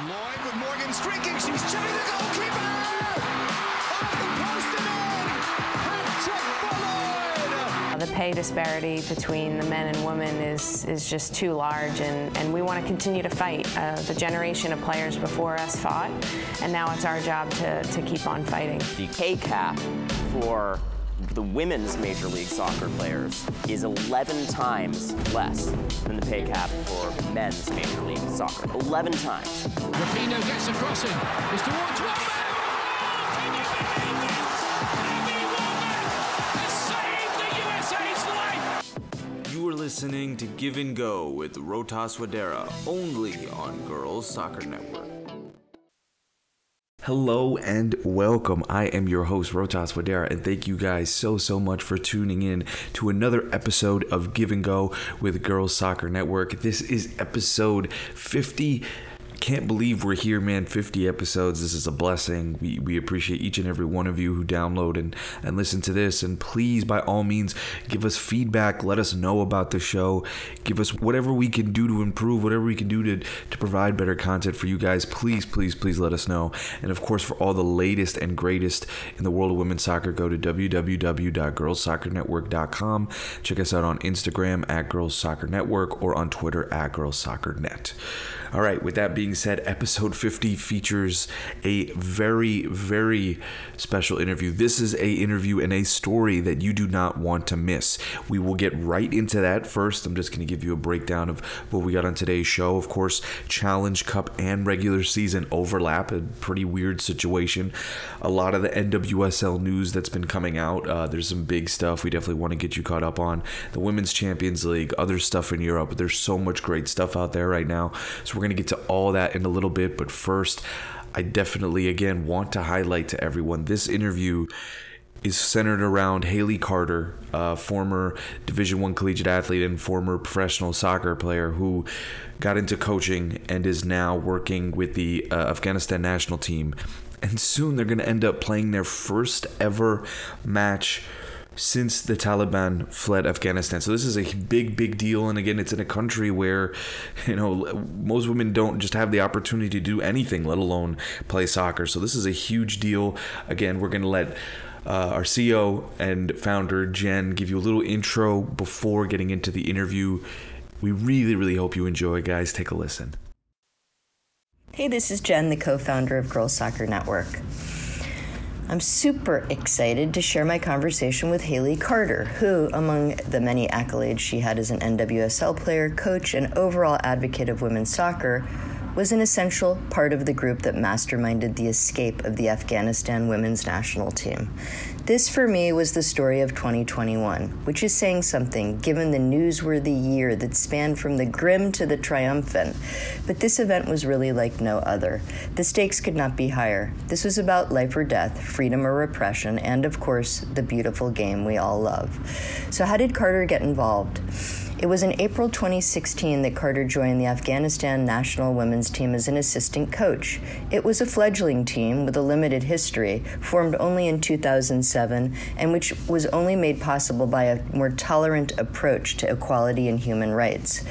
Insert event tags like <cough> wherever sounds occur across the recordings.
Lloyd with Morgan streaking. She's chipping the goalkeeper. Off the post and in. Hat trick for Lloyd. The pay disparity between the men and women is, is just too large, and, and we want to continue to fight. Uh, the generation of players before us fought, and now it's our job to, to keep on fighting. The pay cap for the women's Major League Soccer players is 11 times less than the pay cap for men's Major League Soccer. 11 times. Rapinoe gets a crossing. It's towards one man. You are listening to Give and Go with Rotas Wadera, only on Girls Soccer Network. Hello and welcome. I am your host, Rotas Wadera, and thank you guys so, so much for tuning in to another episode of Give and Go with Girls Soccer Network. This is episode 50 can't believe we're here, man. 50 episodes. This is a blessing. We, we appreciate each and every one of you who download and, and listen to this. And please, by all means, give us feedback. Let us know about the show. Give us whatever we can do to improve, whatever we can do to, to provide better content for you guys. Please, please, please let us know. And of course, for all the latest and greatest in the world of women's soccer, go to www.girlssoccernetwork.com. Check us out on Instagram at Girls Soccer Network or on Twitter at Girls Soccer Net. All right, with that being said, episode 50 features a very, very special interview. This is a interview and a story that you do not want to miss. We will get right into that first. I'm just going to give you a breakdown of what we got on today's show. Of course, Challenge Cup and regular season overlap, a pretty weird situation. A lot of the NWSL news that's been coming out. Uh, there's some big stuff we definitely want to get you caught up on. The Women's Champions League, other stuff in Europe. There's so much great stuff out there right now. So we're going to get to all that in a little bit, but first, I definitely again want to highlight to everyone this interview is centered around Haley Carter, former Division One collegiate athlete and former professional soccer player who got into coaching and is now working with the uh, Afghanistan national team. And soon they're going to end up playing their first ever match since the Taliban fled Afghanistan. So this is a big, big deal. And again, it's in a country where, you know, most women don't just have the opportunity to do anything, let alone play soccer. So this is a huge deal. Again, we're going to let uh, our CEO and founder, Jen, give you a little intro before getting into the interview. We really, really hope you enjoy, guys. Take a listen. Hey, this is Jen, the co founder of Girls Soccer Network. I'm super excited to share my conversation with Haley Carter, who, among the many accolades she had as an NWSL player, coach, and overall advocate of women's soccer, was an essential part of the group that masterminded the escape of the Afghanistan women's national team. This, for me, was the story of 2021, which is saying something given the newsworthy year that spanned from the grim to the triumphant. But this event was really like no other. The stakes could not be higher. This was about life or death, freedom or repression, and of course, the beautiful game we all love. So, how did Carter get involved? It was in April 2016 that Carter joined the Afghanistan national women's team as an assistant coach. It was a fledgling team with a limited history, formed only in 2007, and which was only made possible by a more tolerant approach to equality and human rights.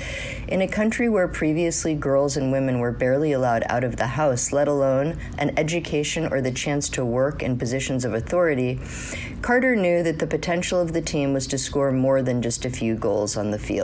In a country where previously girls and women were barely allowed out of the house, let alone an education or the chance to work in positions of authority, Carter knew that the potential of the team was to score more than just a few goals on the field.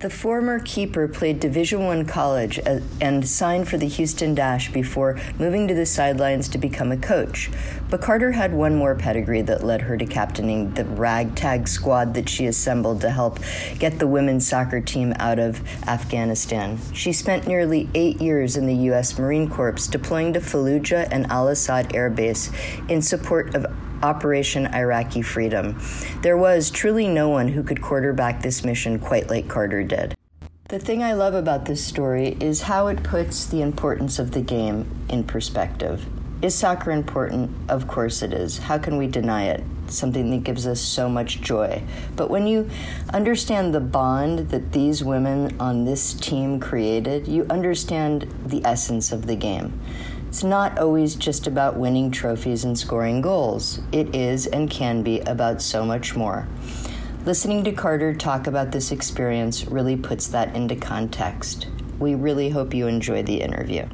The former keeper played Division 1 college uh, and signed for the Houston Dash before moving to the sidelines to become a coach. But Carter had one more pedigree that led her to captaining the ragtag squad that she assembled to help get the women's soccer team out of Afghanistan. She spent nearly eight years in the U.S. Marine Corps, deploying to Fallujah and Al Asad Air Base in support of Operation Iraqi Freedom. There was truly no one who could quarterback this mission quite like Carter did. The thing I love about this story is how it puts the importance of the game in perspective. Is soccer important? Of course it is. How can we deny it? Something that gives us so much joy. But when you understand the bond that these women on this team created, you understand the essence of the game. It's not always just about winning trophies and scoring goals. It is and can be about so much more. Listening to Carter talk about this experience really puts that into context. We really hope you enjoy the interview.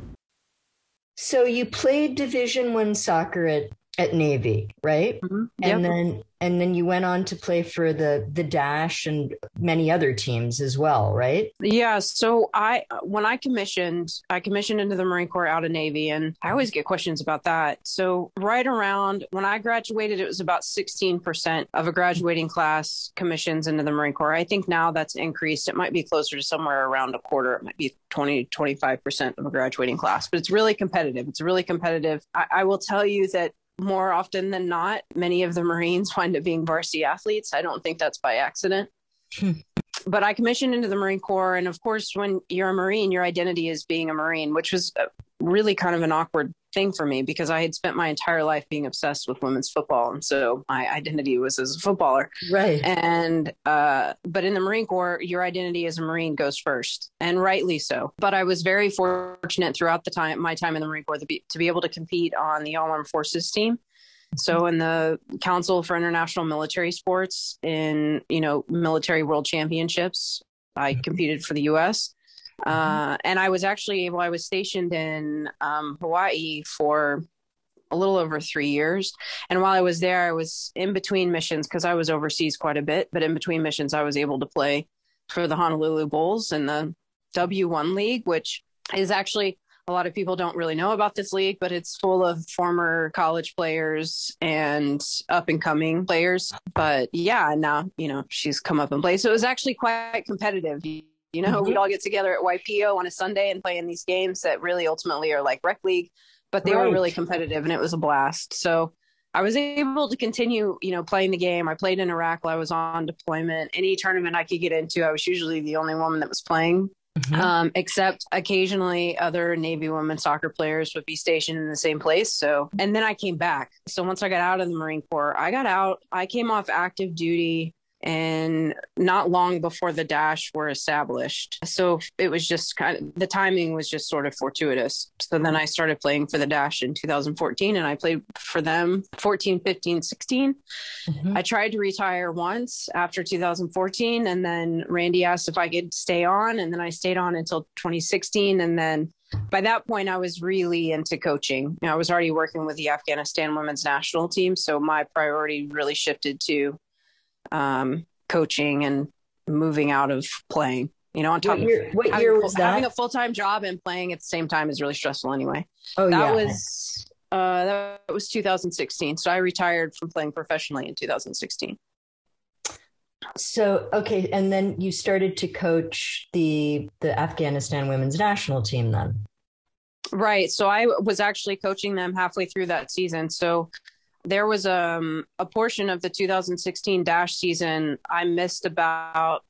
So you played Division One soccer at at Navy, right? Mhm. And then and then you went on to play for the the Dash and many other teams as well, right? Yeah, so I when I commissioned, I commissioned into the Marine Corps out of Navy, and I always get questions about that. So right around when I graduated, it was about 16% of a graduating class commissions into the Marine Corps. I think now that's increased. It might be closer to somewhere around a quarter. It might be 20, 25% of a graduating class, but it's really competitive. It's really competitive. I, I will tell you that more often than not, many of the Marines wind up being varsity athletes. I don't think that's by accident but I commissioned into the Marine Corps. And of course, when you're a Marine, your identity is being a Marine, which was uh, really kind of an awkward thing for me because I had spent my entire life being obsessed with women's football. And so my identity was as a footballer. Right. And, uh, but in the Marine Corps, your identity as a Marine goes first, and rightly so. But I was very fortunate throughout the time, my time in the Marine Corps, to be, to be able to compete on the All Armed Forces team. So in the Council for International Military Sports in, you know, military world championships, I competed for the US. Uh, and I was actually able, I was stationed in um, Hawaii for a little over three years. And while I was there, I was in between missions because I was overseas quite a bit. But in between missions, I was able to play for the Honolulu Bulls in the W1 League, which is actually a lot of people don't really know about this league, but it's full of former college players and up and coming players. But yeah, now, you know, she's come up and played. So it was actually quite competitive. Know, we'd all get together at YPO on a Sunday and play in these games that really ultimately are like rec league, but they Right. were really competitive and it was a blast. So I was able to continue, you know, playing the game. I played in Iraq while I was on deployment. Any tournament I could get into, I was usually the only woman that was playing um, except occasionally other Navy women soccer players would be stationed in the same place. So, and then I came back. So once I got out of the Marine Corps, I got out, I came off active duty and not long before the dash were established so it was just kind of the timing was just sort of fortuitous so then i started playing for the dash in 2014 and i played for them 14 15 16 mm-hmm. I tried to retire once after 2014, and then Randy asked if I could stay on, and then I stayed on until 2016. And then by that point, I was really into coaching. You know, I was already working with the Afghanistan women's national team, so my priority really shifted to um, coaching and moving out of playing. You know, on top What year, of what having, year a was full- having a that? full time job and playing at the same time is really stressful anyway Oh that yeah. was uh that was 2016 so i retired from playing professionally in 2016 So okay, and then you started to coach the the Afghanistan women's national team then. right so i was actually coaching them halfway through that season so there was um, a portion of the 2016 dash season i missed about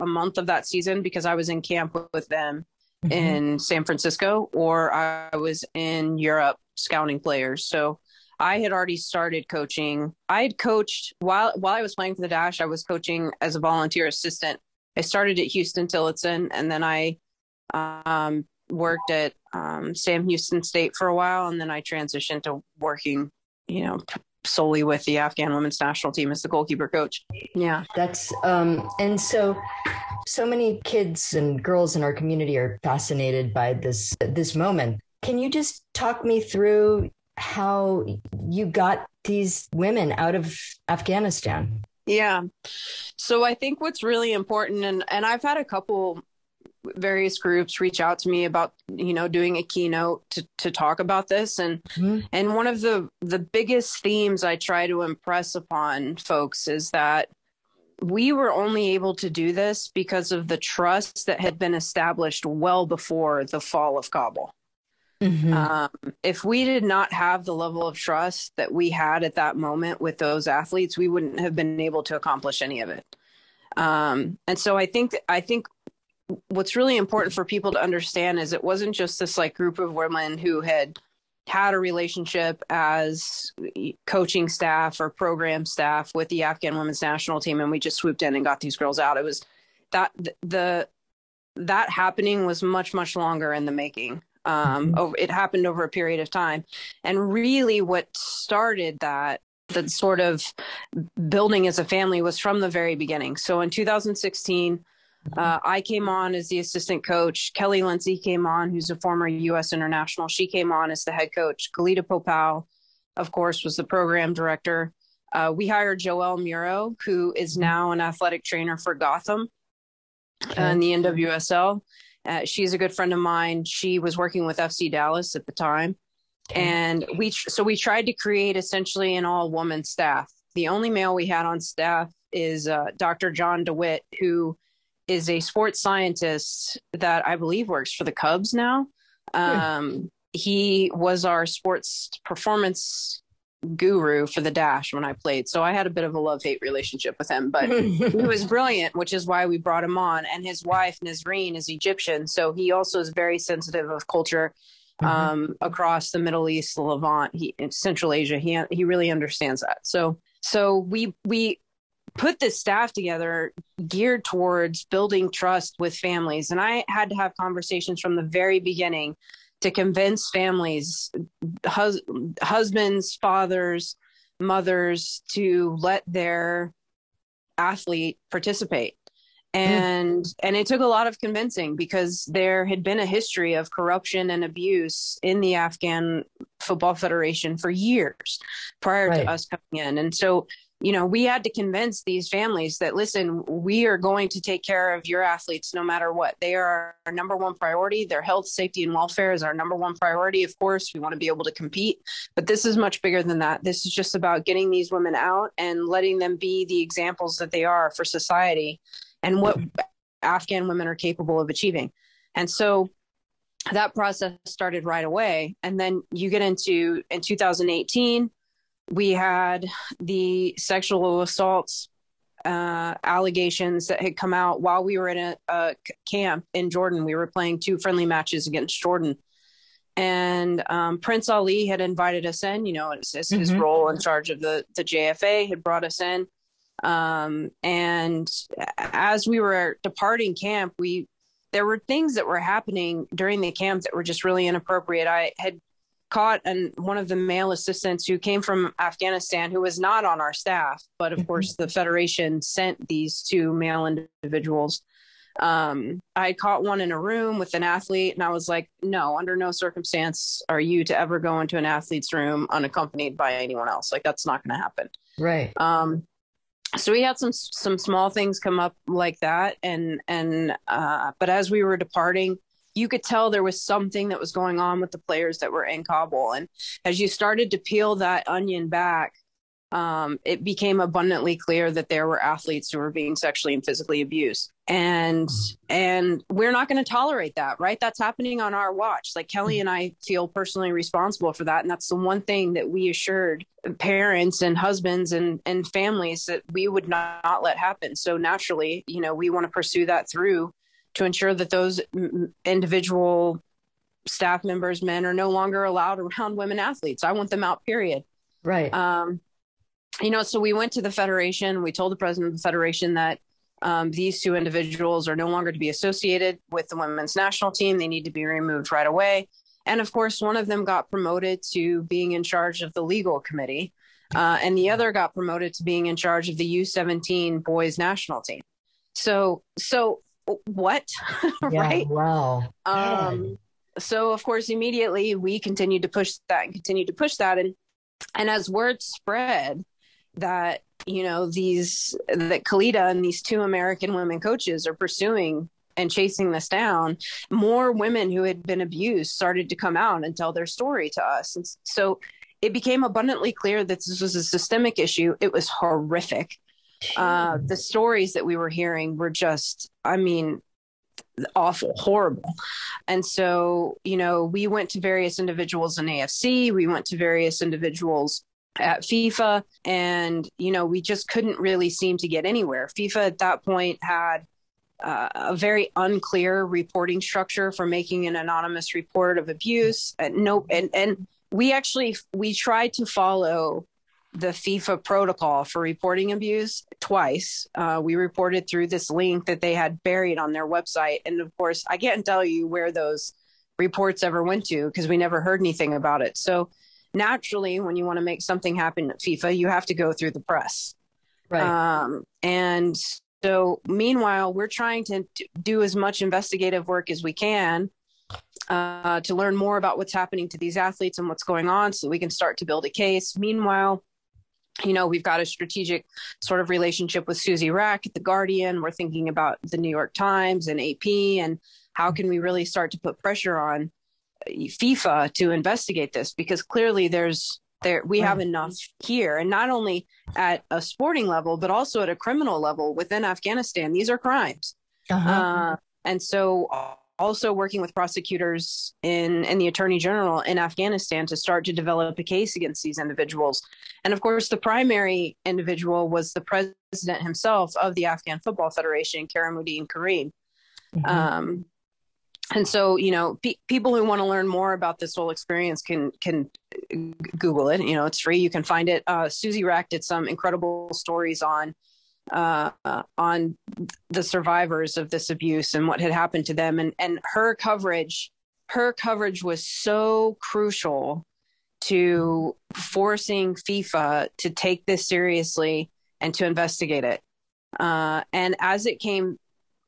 a month of that season because i was in camp with them in san francisco or i was in europe scouting players so I had already started coaching. I had coached while while I was playing for the Dash. I was coaching as a volunteer assistant. I started at Huston-Tillotson, and then I um, worked at um, Sam Houston State for a while, and then I transitioned to working, you know, solely with the Afghan women's national team as the goalkeeper coach. Yeah. That's um and so so many kids and girls in our community are fascinated by this this moment. Can you just talk me through how you got these women out of Afghanistan? Yeah. So I think what's really important and and I've had a couple various groups reach out to me about you know doing a keynote to to talk about this and Mhm. and one of the the biggest themes I try to impress upon folks is that we were only able to do this because of the trust that had been established well before the fall of Kabul. Um, if we did not have the level of trust that we had at that moment with those athletes, we wouldn't have been able to accomplish any of it. Um, and so I think I think what's really important for people to understand is it wasn't just this like group of women who had had a relationship as coaching staff or program staff with the Afghan women's national team and we just swooped in and got these girls out. It was that the that happening was much much longer in the making. Um over it happened over a period of time. And really what started that the sort of building as a family was from the very beginning. So in 2016 Uh, I came on as the assistant coach. Kelly Lindsay came on, who's a former U.S. international. She came on as the head coach. Khalida Popal, of course, was the program director. Uh, we hired Joelle Muro, who is now an athletic trainer for Gotham okay. in the NWSL. Uh, she's a good friend of mine. She was working with FC Dallas at the time. Okay. And we, so we tried to create essentially an all woman staff. The only male we had on staff is uh, Dr. John DeWitt, who is a sports scientist that I believe works for the Cubs now. Um, he was our sports performance guru for the dash when I played. So I had a bit of a love hate relationship with him, but he was <laughs> brilliant, which is why we brought him on. And his wife, Nazreen, is Egyptian. So he also is very sensitive of culture mm-hmm. um, across the Middle East, the Levant, he, Central Asia. He, he really understands that. So, so we, we, put this staff together geared towards building trust with families and i had to have conversations from the very beginning to convince families, hus- husbands, fathers, mothers to let their athlete participate. And mm. and it took a lot of convincing because there had been a history of corruption and abuse in the Afghan Football Federation for years prior right. to us coming in. And so you know, we had to convince these families that listen, we are going to take care of your athletes no matter what. They are our number one priority. Their health, safety, and welfare is our number one priority. Of course, we want to be able to compete, but this is much bigger than that. This is just about getting these women out and letting them be the examples that they are for society and what Afghan women are capable of achieving. And so that process started right away. And then you get into in 2018 we had the sexual assaults uh, allegations that had come out while we were in a, a, camp in Jordan. We were playing two friendly matches against Jordan. And um, Prince Ali had invited us in, you know, it's, it's mm-hmm. his role in charge of the, the JFA had brought us in. Um, and as we were departing camp, we there were things that were happening during the camp that were just really inappropriate. I had caught and one of the male assistants who came from Afghanistan who was not on our staff, but of mm-hmm. course the Federation sent these two male individuals. Um, I caught one in a room with an athlete, and I was like, "No, under no circumstance are you to ever go into an athlete's room unaccompanied by anyone else. Like that's not going to happen." Right. Um, so we had some some small things come up like that, and and uh, but as we were departing, you could tell there was something that was going on with the players that were in Kabul. And as you started to peel that onion back, um, it became abundantly clear that there were athletes who were being sexually and physically abused. And and we're not going to tolerate that right? That's happening on our watch. Like kelly and i feel personally responsible for that. And that's the one thing that we assured parents and husbands and and families that we would not, not let happen. So naturally you know we want to pursue that through to ensure that those individual staff members, men, are no longer allowed around women athletes. I want them out, period. Right. Um, you know, so we went to the federation. We told the president of the federation that um, these two individuals are no longer to be associated with the women's national team. They need to be removed right away. And of course, one of them got promoted to being in charge of the legal committee, uh, and the other got promoted to being in charge of the U17 boys national team. So, so what? <laughs> right? Yeah, wow. Um, so of course, immediately we continued to push that and continued to push that. And, and as word spread that, you know, these, that Khalida and these two American women coaches are pursuing and chasing this down, more women who had been abused started to come out and tell their story to us. And so it became abundantly clear that this was a systemic issue. It was horrific uh, the stories that we were hearing were just, I mean, awful, horrible. And so, you know, we went to various individuals in AFC, we went to various individuals at FIFA, and, you know, we just couldn't really seem to get anywhere. FIFA at that point had uh, a very unclear reporting structure for making an anonymous report of abuse. And no, and, and we actually, we tried to follow the FIFA protocol for reporting abuse twice. Uh, we reported through this link that they had buried on their website. And of course, I can't tell you where those reports ever went to because we never heard anything about it. So naturally, when you want to make something happen at FIFA, you have to go through the press. Right. Um, and so meanwhile, we're trying to do as much investigative work as we can uh, to learn more about what's happening to these athletes and what's going on so we can start to build a case. Meanwhile, you know, we've got a strategic sort of relationship with Susie Wrack at The Guardian. We're thinking about the New York Times and AP and how can we really start to put pressure on FIFA to investigate this because clearly there's there we have enough here and not only at a sporting level but also at a criminal level within Afghanistan these are crimes uh-huh. uh, and so also working with prosecutors in and the attorney general in Afghanistan to start to develop a case against these individuals. And of course, the primary individual was the president himself of the Afghan Football Federation, Keramuddin Karim. Mm-hmm. Um, and so, you know, pe- people who want to learn more about this whole experience can can Google it. You know, it's free. You can find it. Uh, Susie Wrack did some incredible stories on uh, on the survivors of this abuse and what had happened to them and and her coverage her coverage was so crucial to forcing FIFA to take this seriously and to investigate it. Uh, and as it came,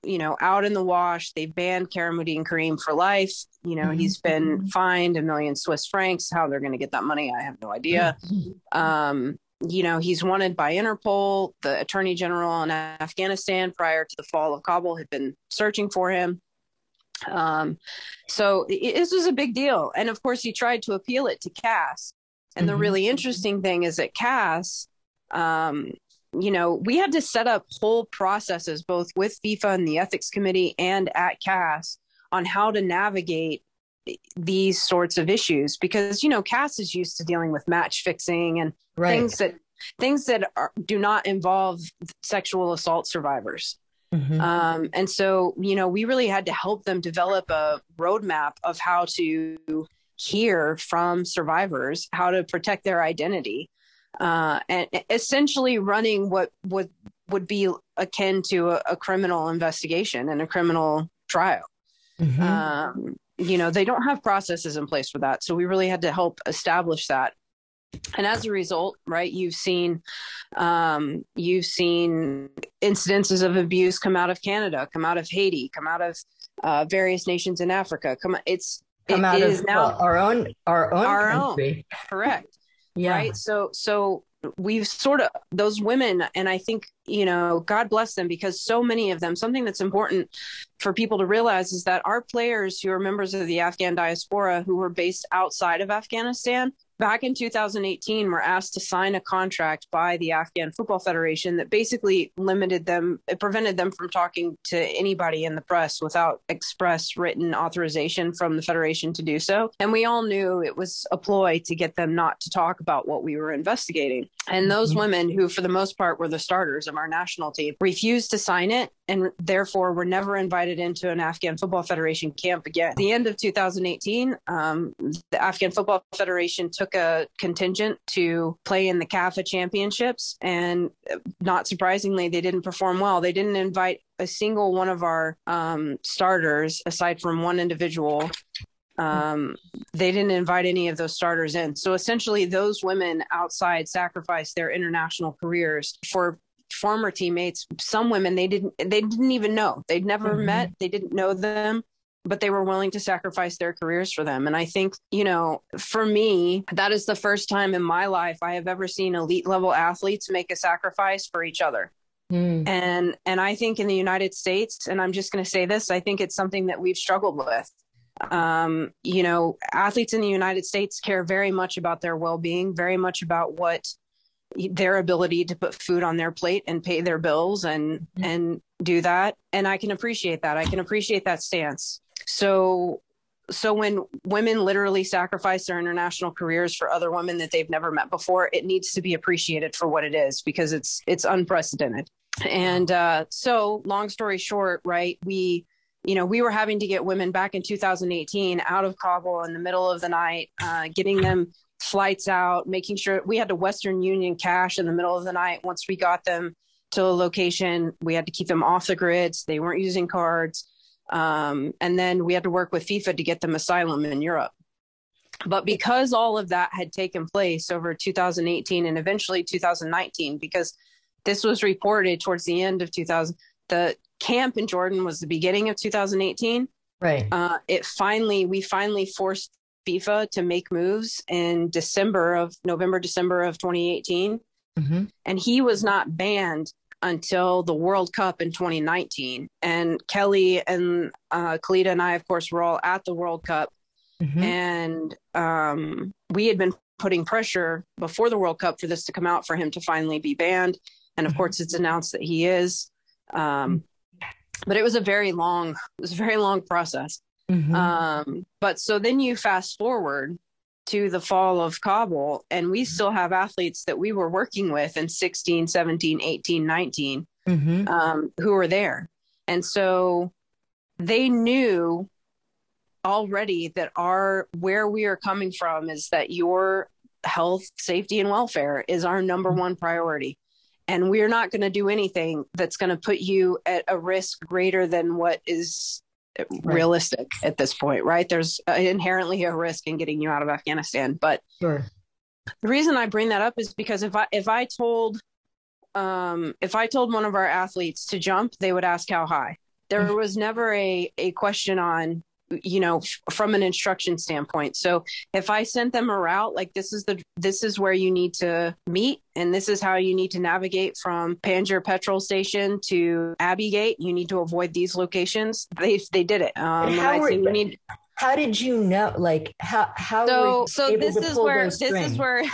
you know, out in the wash, they banned Keramuddin Karim for life. You know, mm-hmm. he's been fined a million Swiss francs. How they're going to get that money, I have no idea. Mm-hmm. Um, you know, he's wanted by Interpol. The attorney general in Afghanistan prior to the fall of Kabul had been searching for him. Um, so it, this was a big deal. And of course, he tried to appeal it to CAS. And mm-hmm. the really interesting thing is that CAS, um, you know, we had to set up whole processes both with FIFA and the ethics committee and at CAS on how to navigate these sorts of issues because you know CAS is used to dealing with match fixing and right. things that things that are, do not involve sexual assault survivors. Mm-hmm. Um, and so, you know, we really had to help them develop a roadmap of how to hear from survivors, how to protect their identity, uh, and essentially running what would would be akin to a, a criminal investigation and a criminal trial. Mm-hmm. Um, you know they don't have processes in place for that. So we really had to help establish that. And as a result right you've seen um, you've seen incidences of abuse come out of canada come out of haiti come out of uh, various nations in africa. Come it's come it out of now our own our own our country. own correct. <laughs> Yeah. right? So so we've sort of those women and i think you know god bless them because so many of them something that's important for people to realize is that our players who are members of the afghan diaspora who were based outside of afghanistan back in 2018 were asked to sign a contract by the Afghan Football Federation that basically limited them, it prevented them from talking to anybody in the press without express written authorization from the Federation to do so. And we all knew it was a ploy to get them not to talk about what we were investigating. And those mm-hmm. women, who for the most part were the starters of our national team, refused to sign it and therefore were never invited into an Afghan Football Federation camp again. At the end of 2018, um, the Afghan Football Federation took a contingent to play in the CAFA championships, and not surprisingly, they didn't perform well. They didn't invite a single one of our um, starters, aside from one individual, um, they didn't invite any of those starters in. So essentially, those women outside sacrificed their international careers for former teammates some women they didn't they didn't even know they'd never mm-hmm. met they didn't know them but they were willing to sacrifice their careers for them. And i think you know for me that is the first time in my life i have ever seen elite level athletes make a sacrifice for each other. Mm. and and i think in the united states and i'm just going to say this i think it's something that we've struggled with. Um, you know athletes in the united states care very much about their well-being very much about what their ability to put food on their plate and pay their bills and mm-hmm. and do that. And i can appreciate that. I can appreciate that stance so so when women literally sacrifice their international careers for other women that they've never met before it needs to be appreciated for what it is because it's it's unprecedented and uh, so long story short right we you know we were having to get women back in 2018 out of kabul in the middle of the night uh, getting them flights out, making sure we had to Western Union cash in the middle of the night. Once we got them to a location, we had to keep them off the grids. They weren't using cards. Um, and then we had to work with FIFA to get them asylum in Europe. But because all of that had taken place over 2018 and eventually 2019, because this was reported towards the end of 2000. The camp in Jordan was the beginning of 2018. Right. Uh, it finally, we finally forced FIFA to make moves in December of November, December of 2018. hmm And he was not banned until the World Cup in 2019. And Kelly and uh, Khalida and I, of course, were all at the World Cup. hmm And um, we had been putting pressure before the World Cup for this to come out for him to finally be banned. And of Mhm. course, it's announced that he is. Um, but it was a very long, it was a very long process. hmm Um, but so then you fast forward to the fall of Kabul, and we still have athletes that we were working with in 16, 17, 18, 19 hmm um, who were there. And so they knew already that our where we are coming from is that your health, safety, and welfare is our number one priority. And we're not going to do anything that's going to put you at a risk greater than what is realistic at this point, right? There's inherently a risk in getting you out of Afghanistan. But Sure. the reason I bring that up is because if I if I told um if I told one of our athletes to jump, they would ask how high. There was never a a question on you know from an instruction standpoint. So if I sent them a route like this is the this is where you need to meet and this is how you need to navigate from Panjshir petrol station to Abbey Gate, you need to avoid these locations. They they did it. Um how were- need How did you know? Like how how so so this is where <laughs> this is where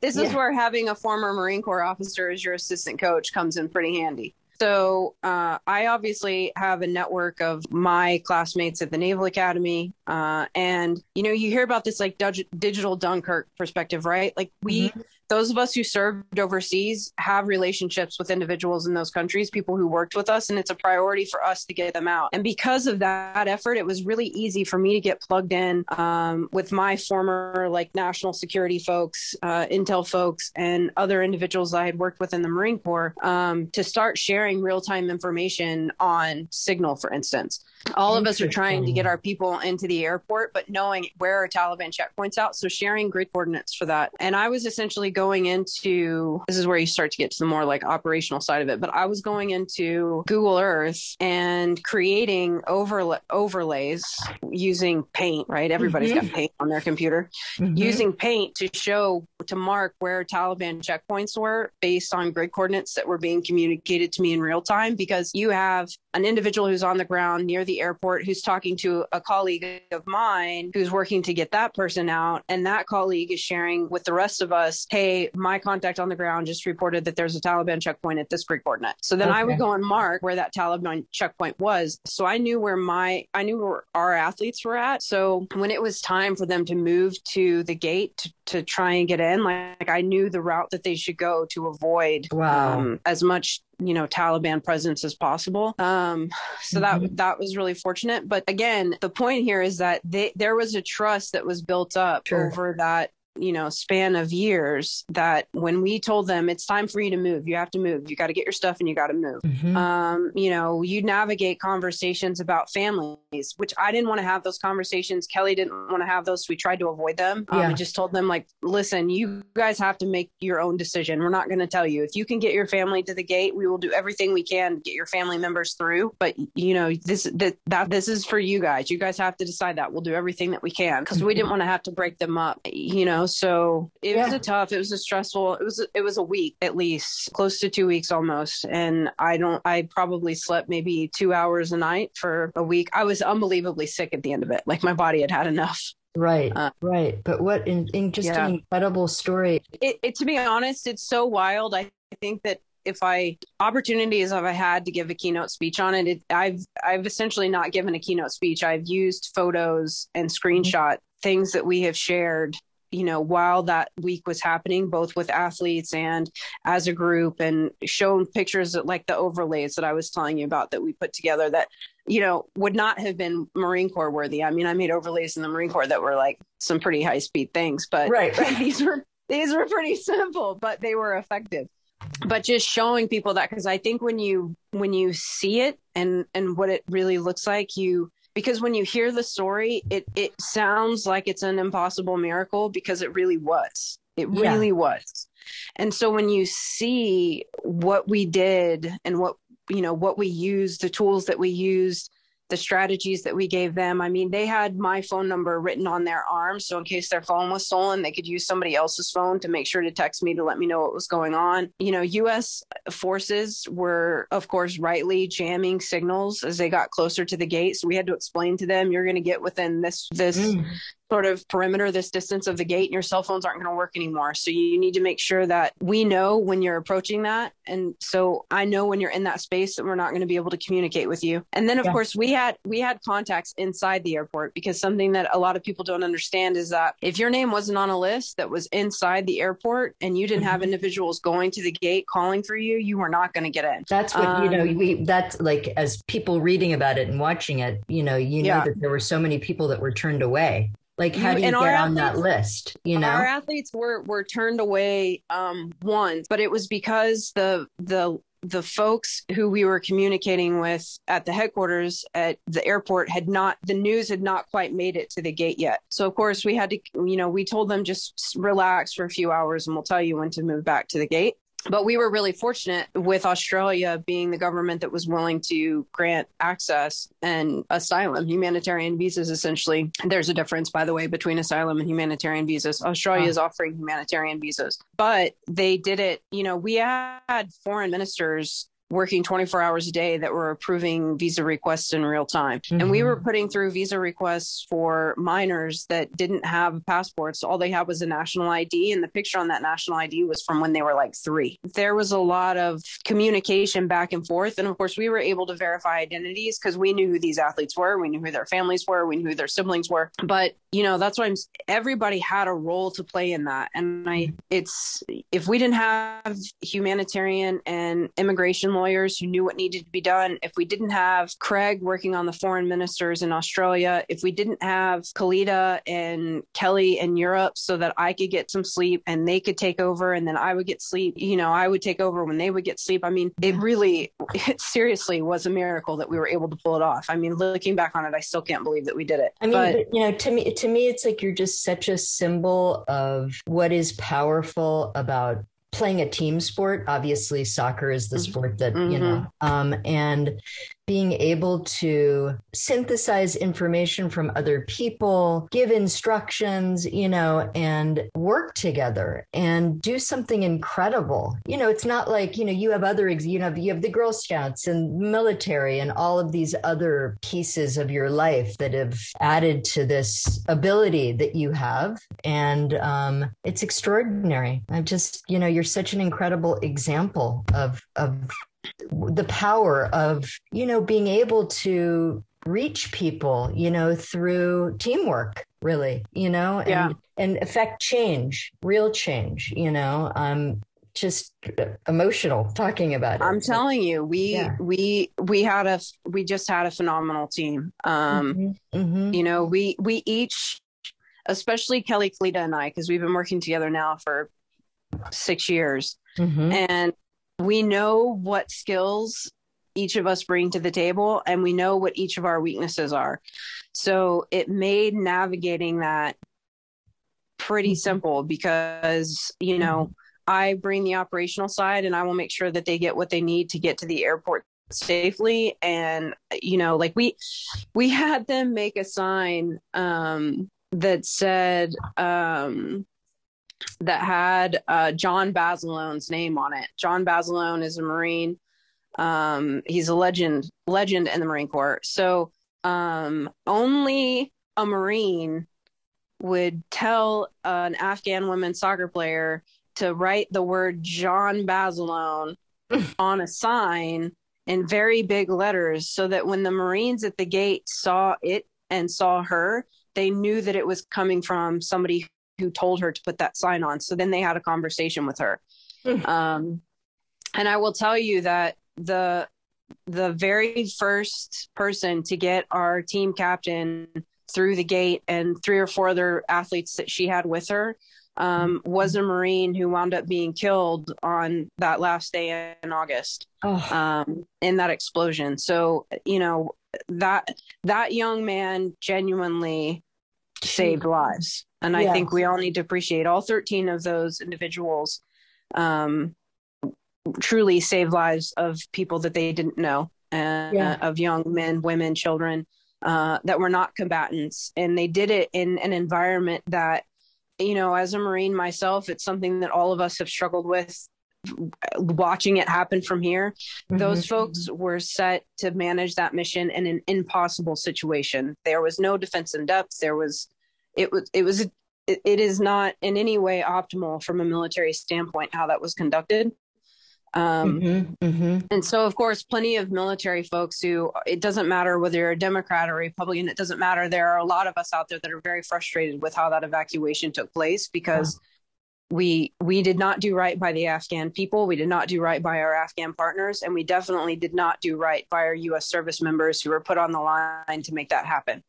this is where having a former marine corps officer as your assistant coach comes in pretty handy so uh, i obviously have a network of my classmates at the naval academy uh, and you know you hear about this like dig- digital dunkirk perspective right like we Mm-hmm. Those of us who served overseas have relationships with individuals in those countries people who worked with us and it's a priority for us to get them out. And because of that effort it was really easy for me to get plugged in um, with my former like national security folks uh, intel folks and other individuals i had worked with in the marine corps um, to start sharing real-time information on signal for instance. All of us are trying to get our people into the airport but knowing where are taliban checkpoints out so sharing grid coordinates for that. And i was essentially going into this is where you start to get to the more like operational side of it but i was going into google earth and creating overla- overlays using paint right? Everybody's got paint on their computer. Mhm. using paint to show to mark where Taliban checkpoints were based on grid coordinates that were being communicated to me in real time because you have an individual who's on the ground near the airport who's talking to a colleague of mine who's working to get that person out and that colleague is sharing with the rest of us hey my contact on the ground just reported that there's a Taliban checkpoint at this grid coordinate. So then I would go and mark where that Taliban checkpoint was. So I knew where my I knew where our athletes were at. So when it was time for them to move to the gate to, to try and get in like I knew the route that they should go to avoid Wow. um, as much you know Taliban presence as possible. Um, so Mm-hmm. that that was really fortunate. But again, the point here is that they, there was a trust that was built up Sure. over that you know span of years that when we told them it's time for you to move you have to move you got to get your stuff and you got to move Mhm. um, you know, you navigate conversations about families, which I didn't want to have those conversations. Kelly didn't want to have those. We tried to avoid them. Um, Yeah. I just told them, like, listen, you guys have to make your own decision. We're not going to tell you. If you can get your family to the gate, we will do everything we can to get your family members through. But you know, this that, that this is for you guys. You guys have to decide that. We'll do everything that we can because we didn't want to have to break them up. You know, so it was a tough. It was a stressful. It was it was a week at least, close to two weeks almost. And I don't. I probably slept maybe two hours a night for a week. I was unbelievably sick at the end of it. Like my body had had enough. Right, Uh, right. But what in, in just Yeah. an incredible story. It, it to be honest, it's so wild. I think that if I opportunities have I had to give a keynote speech on it, it I've I've essentially not given a keynote speech. I've used photos and screenshot things that we have shared you know while that week was happening both with athletes and as a group and shown pictures that, like the overlays that i was telling you about that we put together that you know would not have been marine corps worthy i mean i made overlays in the marine corps that were like some pretty high speed things but Right, <laughs> right. these were these were pretty simple but they were effective but just showing people that because i think when you when you see it and and what it really looks like you because when you hear the story it it sounds like it's an impossible miracle because it really was It Yeah. really was. And so when you see what we did and what you know what we used, the tools that we used, the strategies that we gave them. I mean, they had my phone number written on their arm. So in case their phone was stolen, they could use somebody else's phone to make sure to text me to let me know what was going on. You know, US forces were, of course, rightly jamming signals as they got closer to the gate. So we had to explain to them, you're going to get within this, this Mm. Sort of perimeter, this distance of the gate, and your cell phones aren't going to work anymore. So you need to make sure that we know when you're approaching that. And so I know when you're in that space that we're not going to be able to communicate with you. And then of Yeah. course we had we had contacts inside the airport because something that a lot of people don't understand is that if your name wasn't on a list that was inside the airport and you didn't have Mhm. individuals going to the gate calling for you, you were not going to get in. That's what you know. Um, We that's like as people reading about it and watching it. You know, you know that there were so many people that were turned away. Like, how You- do you and get on that list? You know, our athletes were were turned away um once but it was because the the the folks who we were communicating with at the headquarters at the airport had not the news had not quite made it to the gate yet so of course we had to you know we told them just relax for a few hours and we'll tell you when to move back to the gate but we were really fortunate with Australia being the government that was willing to grant access and asylum, humanitarian visas, essentially. There's a difference, by the way, between asylum and humanitarian visas. Australia is offering humanitarian visas, but they did it. You know, we had foreign ministers working 24 hours a day that were approving visa requests in real time. And we were mm-hmm. putting through visa requests for minors that didn't have passports. All they had was a national ID, and the picture on that national ID was from when they were like three. There was a lot of communication back and forth. And of course, we were able to verify identities because we knew who these athletes were, we knew who their families were, we knew who their siblings were. But, you know, that's why I'm, everybody had a role to play in that. And I, mm-hmm. it's, if we didn't have humanitarian and immigration lawyers who knew what needed to be done, if we didn't have Craig working on the foreign ministers in Australia, if we didn't have Khalida and Kelly in Europe so that I could get some sleep and they could take over and then I would get sleep, you know, I would take over when they would get sleep. I mean, it really, it seriously was a miracle that we were able to pull it off. I mean, looking back on it, I still can't believe that we did it. I mean, but but, you know, to me, to me, it's like you're just such a symbol of what is powerful about playing a team sport. Obviously, soccer is the Mhm. sport that you know, um, and being able to synthesize information from other people, give instructions, you know, and work together and do something incredible. You know, it's not like, you know, you have other, you know, you have the Girl Scouts and military and all of these other pieces of your life that have added to this ability that you have. And um, it's extraordinary. I'm just, you know, you're such an incredible example of, of the power of you know being able to reach people you know through teamwork really you know and Yeah. and affect change real change you know i'm just emotional talking about it I'm telling you, we Yeah. we we had a we just had a phenomenal team. Um, Mhm, mhm. you know, we we each, especially Kelly Khalida and I, because we've been working together now for six years, Mhm. and we know what skills each of us bring to the table, and we know what each of our weaknesses are. So it made navigating that pretty Mhm. simple because you know I bring the operational side, and I will make sure that they get what they need to get to the airport safely and you know like we we had them make a sign um that said um that had uh John Basilone's name on it. John Basilone is a Marine. Um he's a legend legend in the Marine Corps. So um only a Marine would tell an Afghan women's soccer player to write the word John Basilone <laughs> on a sign in very big letters so that when the Marines at the gate saw it and saw her, they knew that it was coming from somebody who told her to put that sign on. So then they had a conversation with her. <laughs> Um, and I will tell you that the the very first person to get our team captain through the gate and three or four other athletes that she had with her um, was a Marine who wound up being killed on that last day in August oh, um, in that explosion. So you know that that young man genuinely saved lives. And I think we all need to appreciate all 13 of those individuals um, truly saved lives of people that they didn't know, and Yeah. of young men, women, children uh, that were not combatants. And they did it in an environment that, you know, as a Marine myself, it's something that all of us have struggled with watching it happen from here. Those folks were set to manage that mission in an impossible situation. There was no defense in depth. There was, it was, it was, it, it is not in any way optimal from a military standpoint how that was conducted. Um, Mhm, mhm. and so, of course, plenty of military folks who it doesn't matter whether you're a Democrat or Republican, it doesn't matter. There are a lot of us out there that are very frustrated with how that evacuation took place because we we did not do right by the Afghan people. We did not do right by our Afghan partners, and we definitely did not do right by our U.S. service members who were put on the line to make that happen.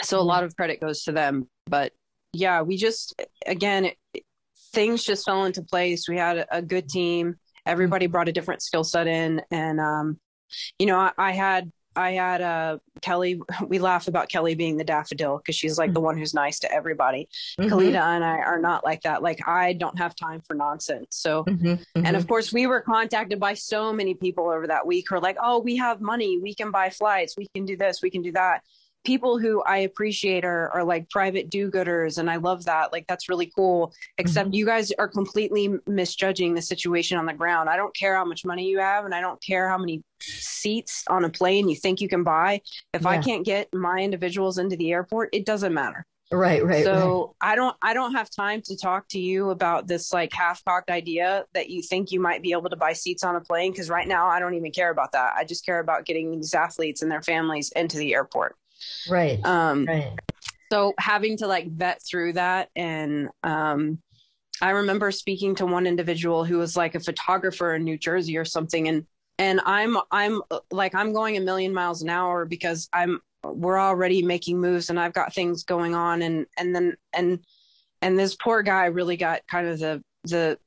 So a lot of credit goes to them. But yeah, we just again it, it- things just fell into place. We had a, a good team. Everybody brought a different skill set in, and um, you know, I, I had I had uh, Kelly. <laughs> We laugh about Kelly being the daffodil because she's like the one who's nice to everybody. Mhm, Khalida and I are not like that. Like I don't have time for nonsense. So mhm, and mhm. of course, we were contacted by so many people over that week who are like, oh, we have money. We can buy flights. We can do this. We can do that. People who I appreciate are, are like private do gooders. And I love that. Like, that's really cool. Mm-hmm. Except you guys are completely misjudging the situation on the ground. I don't care how much money you have, and I don't care how many seats on a plane you think you can buy. If I can't get my individuals into the airport, it doesn't matter right, right, right. so i don't i don't have time to talk to you about this like half-cocked idea that you think you might be able to buy seats on a plane because right now i don't even care about that i just care about getting these athletes and their families into the airport Right, um right. so having to like vet through that and um i remember speaking to one individual who was like a photographer in new jersey or something and and i'm i'm like i'm going a million miles an hour because i'm we're already making moves and i've got things going on and and then and and this poor guy really got kind of the the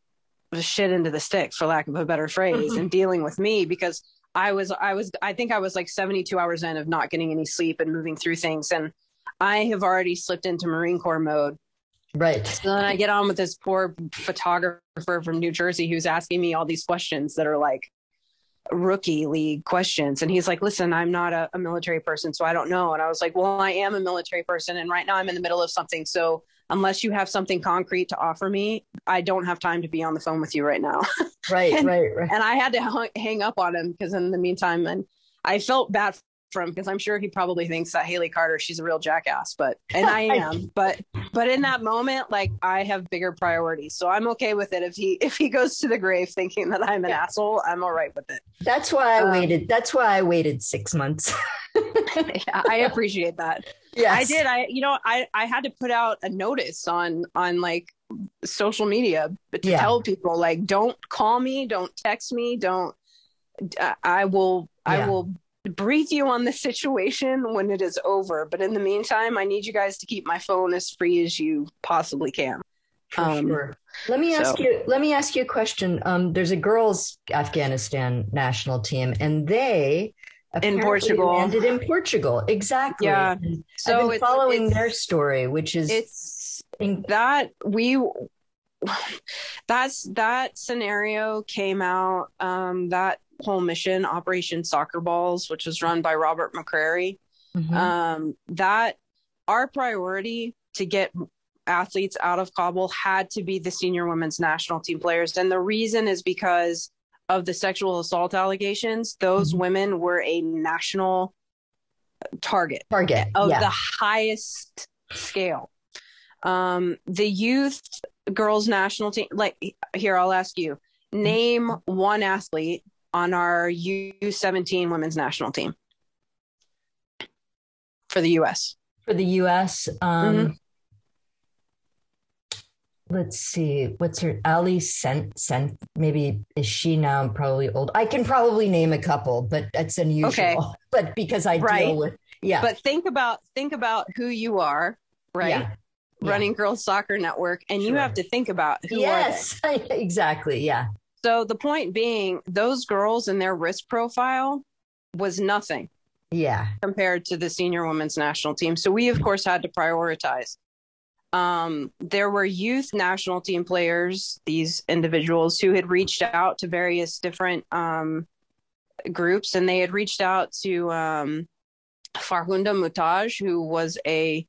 the shit into the stick for lack of a better phrase <laughs> and dealing with me because i was i was i think i was like 72 hours in of not getting any sleep and moving through things and I have already slipped into Marine Corps mode. Right. So then I get on with this poor photographer from New Jersey who's asking me all these questions that are like rookie league questions. And he's like, listen, I'm not a, a military person, so I don't know. And I was like, well, I am a military person. And right now I'm in the middle of something. So unless you have something concrete to offer me, I don't have time to be on the phone with you right now. <laughs> Right, And- right, right. and I had to hung, hang up on him because in the meantime, and I felt bad for him because I'm sure he probably thinks that Haley Carter, she's a real jackass, but and I <laughs> am, but but in that moment, like I have bigger priorities, so I'm okay with it. If he if he goes to the grave thinking that I'm an asshole, I'm all right with it. That's why I Um, waited. That's why I waited six months. <laughs> <laughs> I appreciate that. Yeah, I did. I you know I I had to put out a notice on on like social media but to Yeah. tell people like don't call me, don't text me, don't. I- I will I will brief you on the situation when it is over. But in the meantime, I need you guys to keep my phone as free as you possibly can. For Um, sure. Let me ask so- you. Let me ask you a question. Um, there's a girls' Afghanistan national team, and they apparently Portugal. landed in Portugal. Exactly. Yeah. And So I've been it's- following it's- their story, which is It's in- that we that's that scenario came out um that whole mission operation soccer balls which was run by robert mccreary Mhm. um that our priority to get athletes out of kabul had to be the senior women's national team players and the reason is because of the sexual assault allegations those Mhm. women were a national target target. of yeah. the highest scale. Um, the youth girls national team, like here, I'll ask you name one athlete on our U17 women's national team for the US. for the U.S. Um, Mhm. Let's see. What's her? Ali Sent. Sent. Maybe is she now probably old? I can probably name a couple, but that's unusual. Okay. <laughs> But because I Right. deal with yeah, But think about think about who you are, right? Yeah. Yeah. Running Girls Soccer Network, and you have to think about who yes, <laughs> exactly. Yeah. So the point being, those girls and their risk profile was nothing. Yeah. compared to the senior women's national team. So we, of course, had to prioritize. Um, there were youth national team players, these individuals who had reached out to various different um, groups, and they had reached out to um, Farkhunda Muhtaj, who was a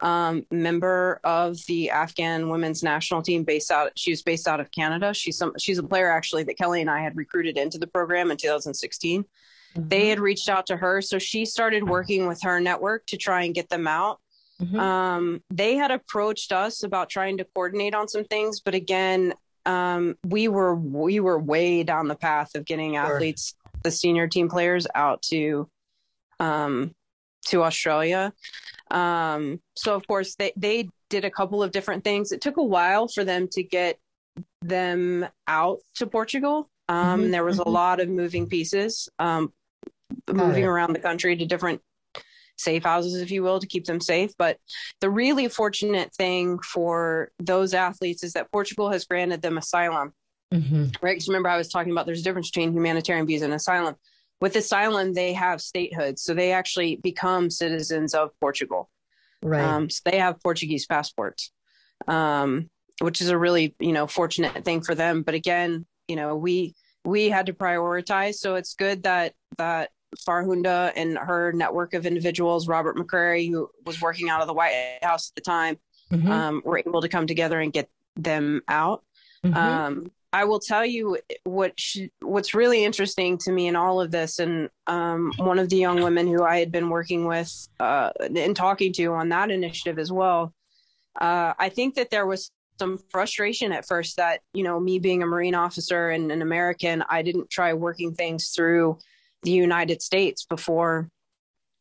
um, member of the Afghan women's national team based out. She was based out of Canada. She's some. She's a player actually that Kelly and I had recruited into the program in 2016. Mm-hmm. They had reached out to her, so she started working with her network to try and get them out. Mm-hmm. Um, they had approached us about trying to coordinate on some things, but again, um, we were we were way down the path of getting sure. athletes, the senior team players, out to um, to Australia. Um, so of course they they did a couple of different things. It took a while for them to get them out to Portugal. Um, mm-hmm. There was mm-hmm. a lot of moving pieces, um, moving around the country to different safe houses, if you will, to keep them safe. But the really fortunate thing for those athletes is that Portugal has granted them asylum. Mm-hmm. Right? Because remember, I was talking about there's a difference between humanitarian visa and asylum. With asylum, they have statehood, so they actually become citizens of Portugal. Right. Um, so they have Portuguese passports, um, which is a really you know fortunate thing for them. But again, you know we we had to prioritize, so it's good that that Farkhunda and her network of individuals, Robert McCreary, who was working out of the White House at the time, mm-hmm. um, were able to come together and get them out. Mm-hmm. Um, I will tell you what what's really interesting to me in all of this, and um, one of the young women who I had been working with uh, and talking to on that initiative as well. Uh, I think that there was some frustration at first that you know me being a Marine officer and an American, I didn't try working things through the United States before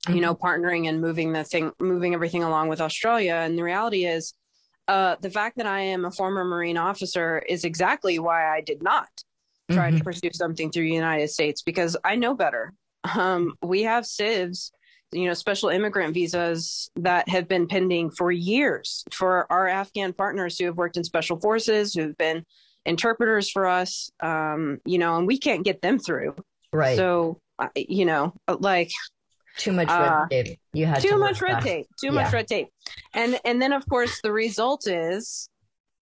you know mm-hmm. partnering and moving the thing moving everything along with Australia and the reality is uh, the fact that I am a former Marine officer is exactly why I did not try mm-hmm. to pursue something through the United States because I know better. Um, we have SIVs, you know, special immigrant visas that have been pending for years for our Afghan partners who have worked in special forces, who've been interpreters for us, um, you know, and we can't get them through. Right. So you know, like too much red uh, tape. You had too much red tape. Too yeah. much red tape. And and then of course the result is,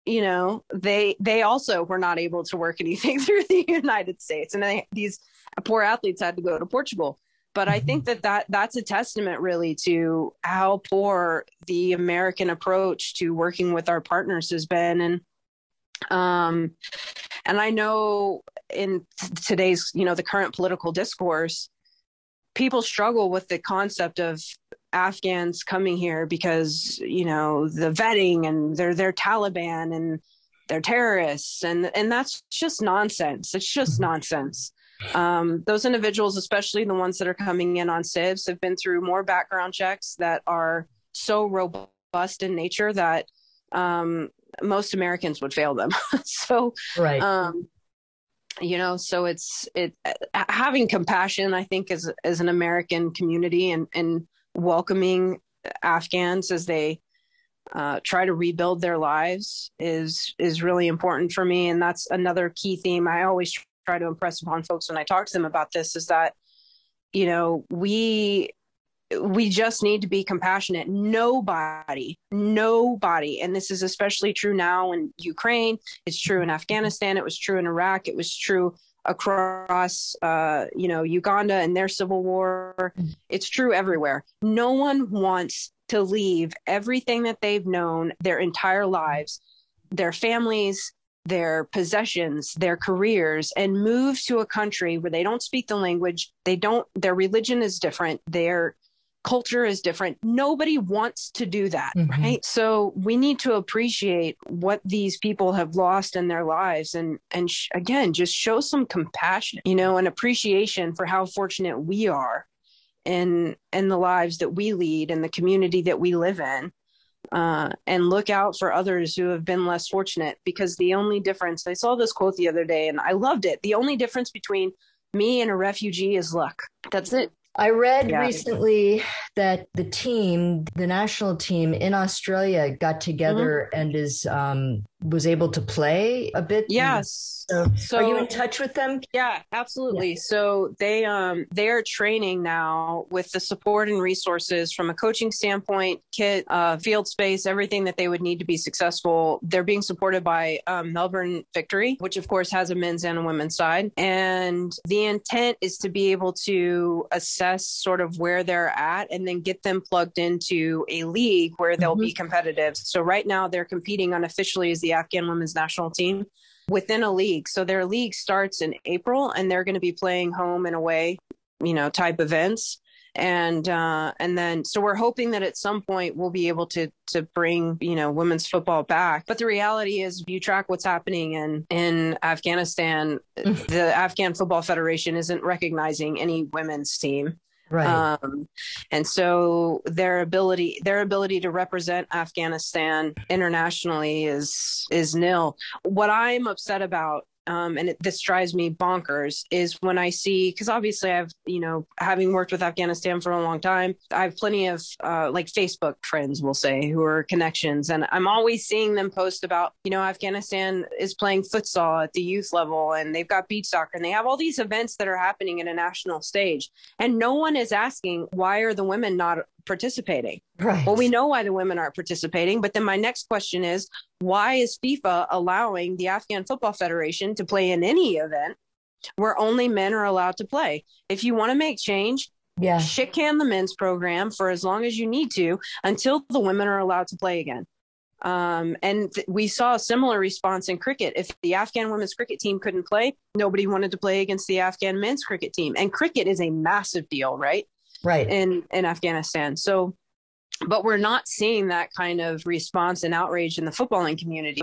you know, they they also were not able to work anything <laughs> through the United States, and they, these poor athletes had to go to Portugal. But I think mm-hmm. that, that that's a testament really to how poor the American approach to working with our partners has been. And um, and I know in today's, you know, the current political discourse, people struggle with the concept of Afghans coming here because, you know, the vetting and they're they're Taliban and they're terrorists and and that's just nonsense. It's just mm-hmm. nonsense. Um, those individuals, especially the ones that are coming in on SIVs, have been through more background checks that are so robust in nature that um, most Americans would fail them. <laughs> so, right. Um, you know, so it's it having compassion. I think as as an American community and and welcoming Afghans as they uh, try to rebuild their lives is is really important for me, and that's another key theme I always try to impress upon folks when I talk to them about this. Is that you know we we just need to be compassionate. Nobody, nobody, and this is especially true now in Ukraine. It's true in Afghanistan. It was true in Iraq. It was true across, uh, you know, Uganda and their civil war. It's true everywhere. No one wants to leave everything that they've known their entire lives, their families, their possessions, their careers, and move to a country where they don't speak the language. They don't. Their religion is different. Their culture is different. Nobody wants to do that, mm-hmm. right? So we need to appreciate what these people have lost in their lives and and sh- again just show some compassion, you know, and appreciation for how fortunate we are in in the lives that we lead and the community that we live in. Uh, and look out for others who have been less fortunate because the only difference I saw this quote the other day and I loved it. The only difference between me and a refugee is luck. That's it. I read yeah. recently that the team, the national team in Australia, got together mm-hmm. and is um, was able to play a bit. Yes. So, So- are you in touch with them? Yeah, absolutely. So they um they are training now with the support and resources from a coaching standpoint, kit, uh, field space, everything that they would need to be successful. They're being supported by um, Melbourne Victory, which of course has a men's and a women's side. And the intent is to be able to assess sort of where they're at and then get them plugged into a league where they'll be competitive. So right now they're competing unofficially as the Afghan women's national team within a league. So their league starts in April and they're going to be playing home and away, you know, type events. And uh, and then so we're hoping that at some point we'll be able to to bring you know women's football back. But the reality is, if you track what's happening in in Afghanistan, <laughs> the Afghan Football Federation isn't recognizing any women's team. Right. Um, and so their ability their ability to represent Afghanistan internationally is is nil. What I'm upset about um, and it, this drives me bonkers is when I see because obviously I've you know having worked with Afghanistan for a long time I have plenty of uh, like Facebook friends we'll say who are connections. And I'm always seeing them post about you know Afghanistan is playing futsal at the youth level and they've got beach soccer and they have all these events that are happening at a national stage. And no one is asking why are the women not participating right. well, we know why the women aren't participating. But then my next question is why is FIFA allowing the Afghan Football Federation to play in any event where only men are allowed to play? If you want to make change, Yeah. shit can the men's program for as long as you need to until the women are allowed to play again. Um, and th- we saw a similar response in cricket. If the Afghan women's cricket team couldn't play, nobody wanted to play against the Afghan men's cricket team. And cricket is a massive deal, right? Right. in in Afghanistan. So, but we're not seeing that kind of response and outrage in the footballing community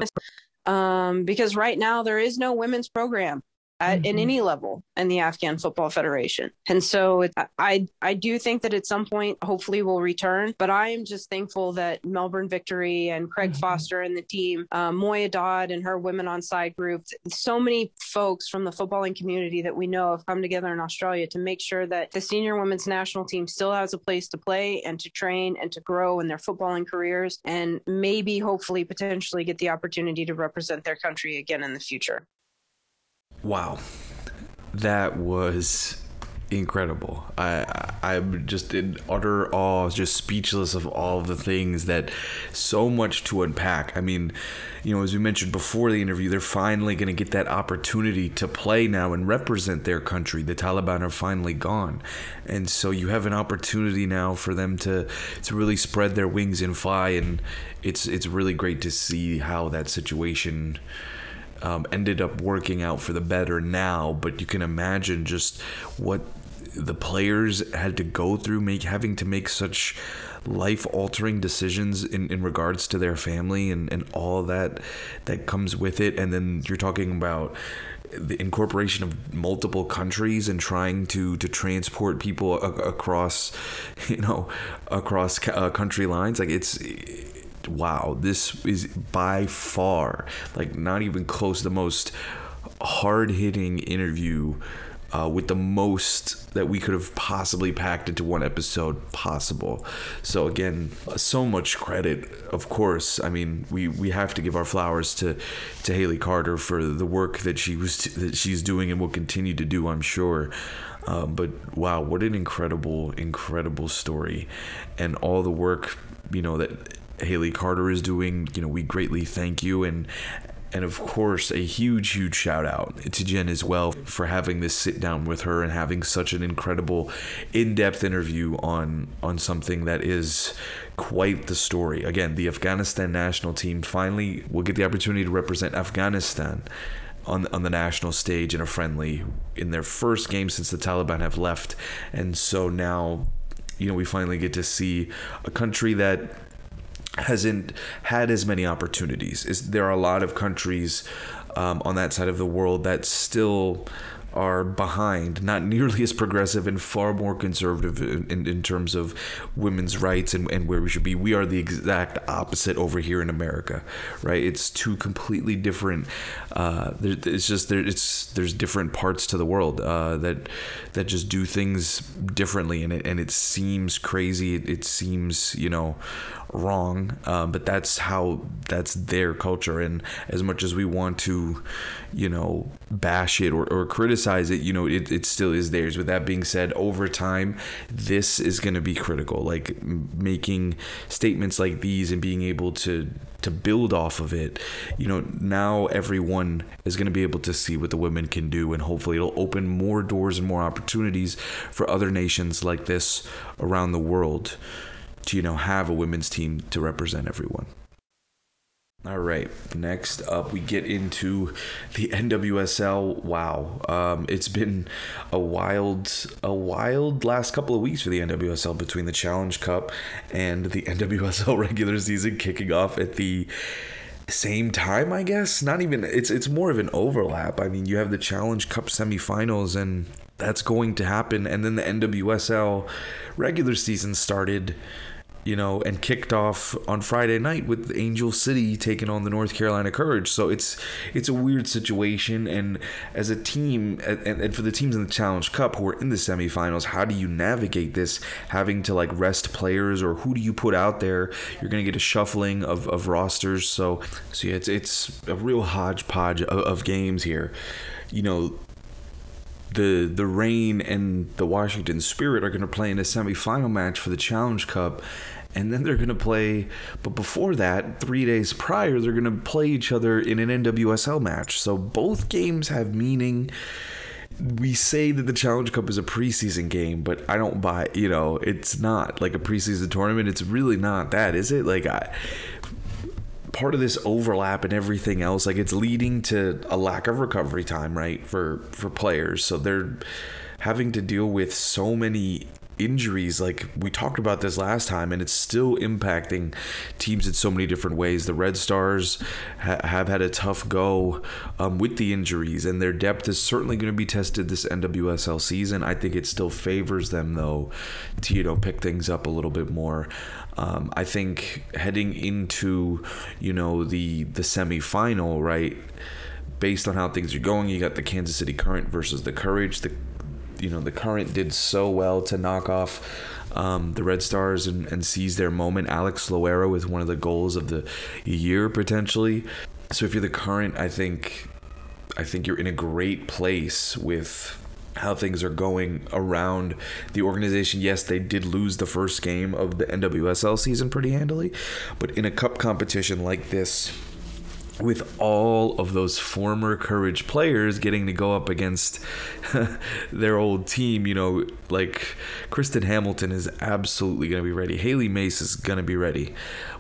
um, because right now there is no women's program at in Mhm. any level in the Afghan Football Federation. And so it, I I do think that at some point hopefully we'll return, but I am just thankful that Melbourne Victory and Craig Mhm. Foster and the team, uh, Moya Dodd and her Women on Side group, so many folks from the footballing community that we know have come together in Australia to make sure that the senior women's national team still has a place to play and to train and to grow in their footballing careers and maybe hopefully potentially get the opportunity to represent their country again in the future. Wow, that was incredible. I, I I'm just in utter awe, just speechless of all of the things that so much to unpack. I mean, you know, as we mentioned before the interview, they're finally going to get that opportunity to play now and represent their country. The Taliban are finally gone, and so you have an opportunity now for them to to really spread their wings and fly. And it's it's really great to see how that situation um, ended up working out for the better now, but you can imagine just what the players had to go through, make having to make such life altering decisions in, in regards to their family and, and all that that comes with it. And then you're talking about the incorporation of multiple countries and trying to to transport people a- across <laughs> you know across ca- uh, country lines like it's wow, this is by far, like not even close, the most hard hitting interview uh, with the most that we could have possibly packed into one episode possible. So again, so much credit, of course. I mean, we, we have to give our flowers to to Haley Carter for the work that she was that she's doing and will continue to do. I'm sure. Um, but wow, what an incredible, incredible story, and all the work you know that Haley Carter is doing. You know, we greatly thank you and. And of course, a huge, huge shout out to Jen as well for having this sit down with her and having such an incredible, in-depth interview on on something that is quite the story. Again, the Afghanistan national team finally will get the opportunity to represent Afghanistan on on the national stage in a friendly in their first game since the Taliban have left, and so now, you know, we finally get to see a country that hasn't had as many opportunities. Is there are a lot of countries um, on that side of the world that still are behind, not nearly as progressive and far more conservative in, in, in terms of women's rights and, and where we should be. We are the exact opposite over here in America, right? It's two completely different. Uh, it's just there. It's there's different parts to the world uh, that that just do things differently, and it and it seems crazy. It, it seems you know wrong, um, but that's how that's their culture. And as much as we want to, you know, bash it or, or criticize it, you know, it, it still is theirs. With that being said, over time, this is going to be critical. Like making statements like these and being able to to build off of it. You know, now everyone is going to be able to see what the women can do, and hopefully it'll open more doors and more opportunities for other nations like this around the world to, you know, have a women's team to represent everyone. All right. Next up, we get into the <laughs> NWSL. Wow, um, it's been a wild, a wild last couple of weeks for the NWSL between the Challenge Cup and the <laughs> NWSL regular season kicking off at the same time. I guess not even. It's it's more of an overlap. I mean, you have the Challenge Cup semifinals, and that's going to happen, and then the NWSL regular season started you know, and kicked off on Friday night with Angel City taking on the North Carolina Courage. So it's it's a weird situation, and as a team, and, and for the teams in the Challenge Cup who are in the semifinals, how do you navigate this? Having to like rest players, or who do you put out there? You're gonna get a shuffling of, of rosters. So so yeah, it's it's a real hodgepodge of, of games here. You know, the the Reign and the Washington Spirit are going to play in a semifinal match for the Challenge Cup, and then they're going to play. But before that, three days prior, they're going to play each other in an NWSL match. So both games have meaning. We say that the Challenge Cup is a preseason game, but I don't buy. You know, it's not like a preseason tournament. It's really not that, is it? Like I part of this overlap and everything else like it's leading to a lack of recovery time right for for players so they're having to deal with so many injuries like we talked about this last time and it's still impacting teams in so many different ways. The red stars ha- have had a tough go um, with the injuries and their depth is certainly going to be tested this nwsl season. I think it still favors them though. To you know pick things up a little bit more. Um, i think heading into you know the the semifinal right based on how things are going you got the kansas city current versus the courage. The you know the current did so well to knock off um, the Red Stars and, and seize their moment. Alex Loera with one of the goals of the year potentially. So if you're the current, I think I think you're in a great place with how things are going around the organization. Yes, they did lose the first game of the NWSL season pretty handily, but in a cup competition like this, with all of those former courage players getting to go up against <laughs> their old team you know like kristen hamilton is absolutely going to be ready hailie mace is going to be ready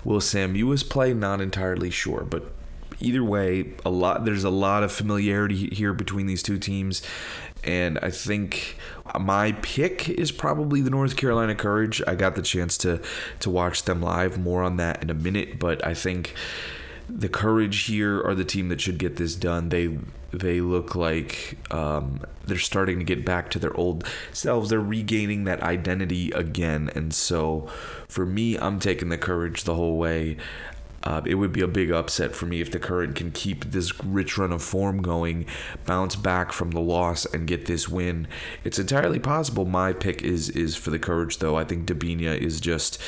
will sam Mewis play not entirely sure but either way a lot there's a lot of familiarity here between these two teams and I think my pick is probably the North Carolina Courage. I got the chance to to watch them live. More on that in a minute, but I think the courage here are the team that should get this done. They they look like um, they're starting to get back to their old selves. They're regaining that identity again, and so for me, I'm taking the courage the whole way. Uh, it would be a big upset for me if the current can keep this rich run of form going, bounce back from the loss, and get this win. It's entirely possible. My pick is is for the courage, though. I think Debinha is just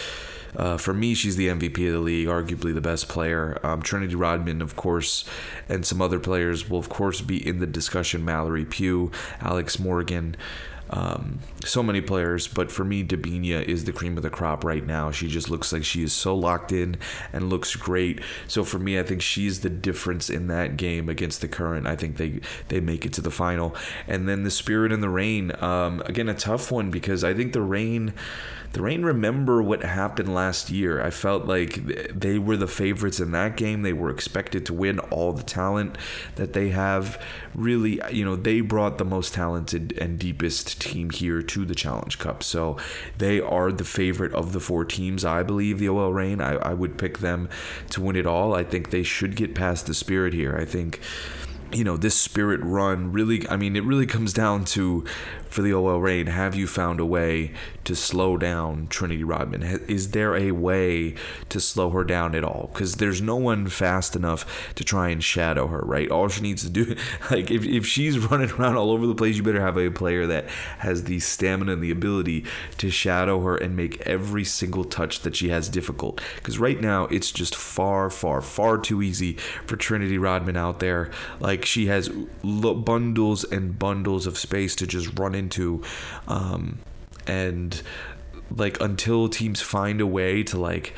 uh, for me, she's the MVP of the league, arguably the best player. Um, Trinity Rodman, of course, and some other players will, of course, be in the discussion. Mallory Pugh, Alex Morgan. Um, so many players, but for me, Debinha is the cream of the crop right now. She just looks like she is so locked in and looks great. So for me, I think she's the difference in that game against the current. I think they they make it to the final, and then the Spirit and the Reign. Um, again, a tough one because I think the Reign the Reign remember what happened last year. I felt like they were the favorites in that game. They were expected to win all the talent that they have. Really, you know, they brought the most talented and deepest team here to the Challenge Cup. So they are the favorite of the four teams, I believe, the OL Reign. I, I would pick them to win it all. I think they should get past the Spirit here. I think you know this spirit run really i mean it really comes down to for the OL Reign have you found a way to slow down Trinity Rodman? Is there a way to slow her down at all? Because there's no one fast enough to try and shadow her right? All she needs to do <laughs> like if, if she's running <laughs> around all over the place you better have a player that has the stamina and the ability to shadow her and make every single touch that she has difficult. Because right now it's just far far far too easy for Trinity Rodman out there. Like she has bundles and bundles of space to just run into um, and like until teams find a way to like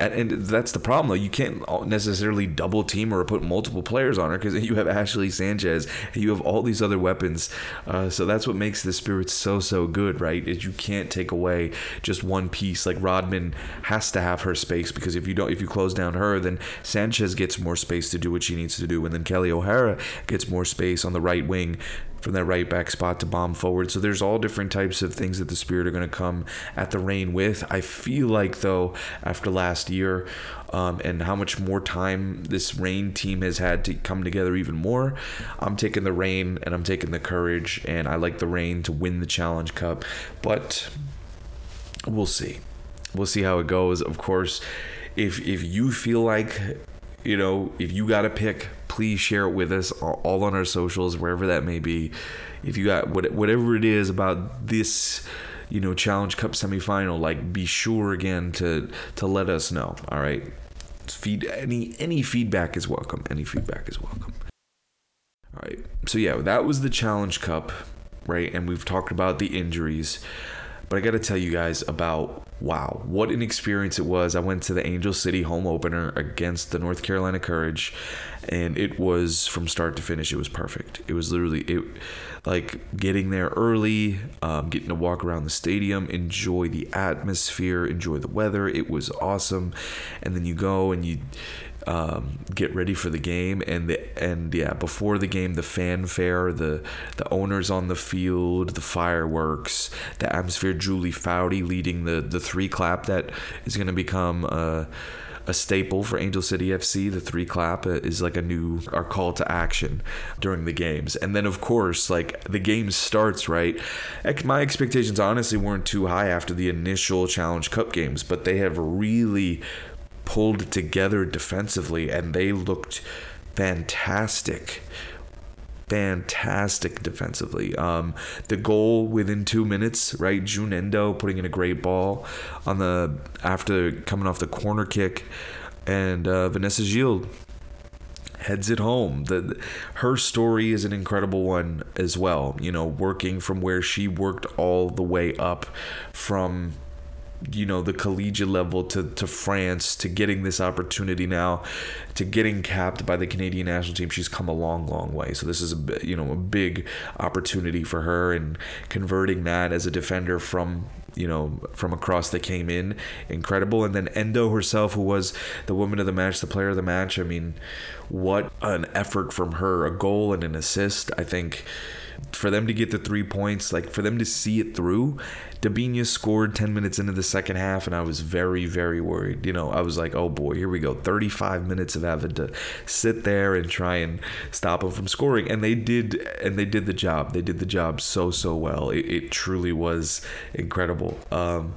and, that's the problem though. You can't necessarily double team or put multiple players on her because <laughs> you have Ashley Sanchez. And you have all these other weapons. Uh, so that's what makes the spirits so so good right? Is you can't take away just one piece. Like Rodman has to have her space because if you don't if you close down her then Sanchez gets more space to do what she needs to do. And then Kelley O'Hara gets more space on the right wing from that right back spot to bomb forward. So there's all different types of things that the Spirit are going to come at the Reign with. I feel like though after last year um, and how much more time this Reign team has had to come together even more, I'm taking the Reign and I'm taking the courage and I like the Reign to win the Challenge Cup, but we'll see. We'll see how it goes. Of course, if if you feel like you know, if you got to pick, please share it with us all on our socials, wherever that may be. If you got whatever it is about this, you know, Challenge Cup semifinal, like be sure again to to let us know. All right, feed any any feedback is welcome. Any feedback is welcome. All right, so yeah, that was the Challenge Cup, right? And we've talked about the injuries. But I got to tell you guys about wow, what an experience it was. I went to the Angel City home opener against the North Carolina Courage, and it was from start to finish. It was perfect. It was literally it, like getting there early, um, getting to walk around the stadium, enjoy the atmosphere, enjoy the weather. It was awesome, and then you go and you um, get ready for the game. And the and yeah before the game the fanfare the the owners on the field the fireworks the atmosphere Julie Foudy leading the the three clap that is going to become a, a staple for Angel City FC the three clap is like a new our call to action during the games. And then of course like the game starts right? My expectations honestly weren't too high after the initial challenge cup games but they have really pulled together defensively and they looked fantastic fantastic defensively. Um, the goal within two minutes, right? Jun Endo putting in a great ball on the after coming off the corner kick, and uh, Vanessa Gilles heads it home. The her story is an incredible one as well. You know, working from where she worked all the way up from you know the collegiate level to, to France to getting this opportunity now to getting capped by the Canadian national team she's come a long long way. So this is a you know a big opportunity for her and converting that as a defender from you know from across that came in incredible. And then Endo herself who was the woman of the match the player of the match I mean what an effort from her a goal and an assist. I think for them to get the three points like for them to see it through Debinha scored 10 minutes into the second half, and I was very, very worried. You know, I was like, oh boy, here we go. 35 minutes of having to sit there and try and stop them from scoring. And they did, and they did the job. They did the job so, so well. It, it truly was incredible. Um,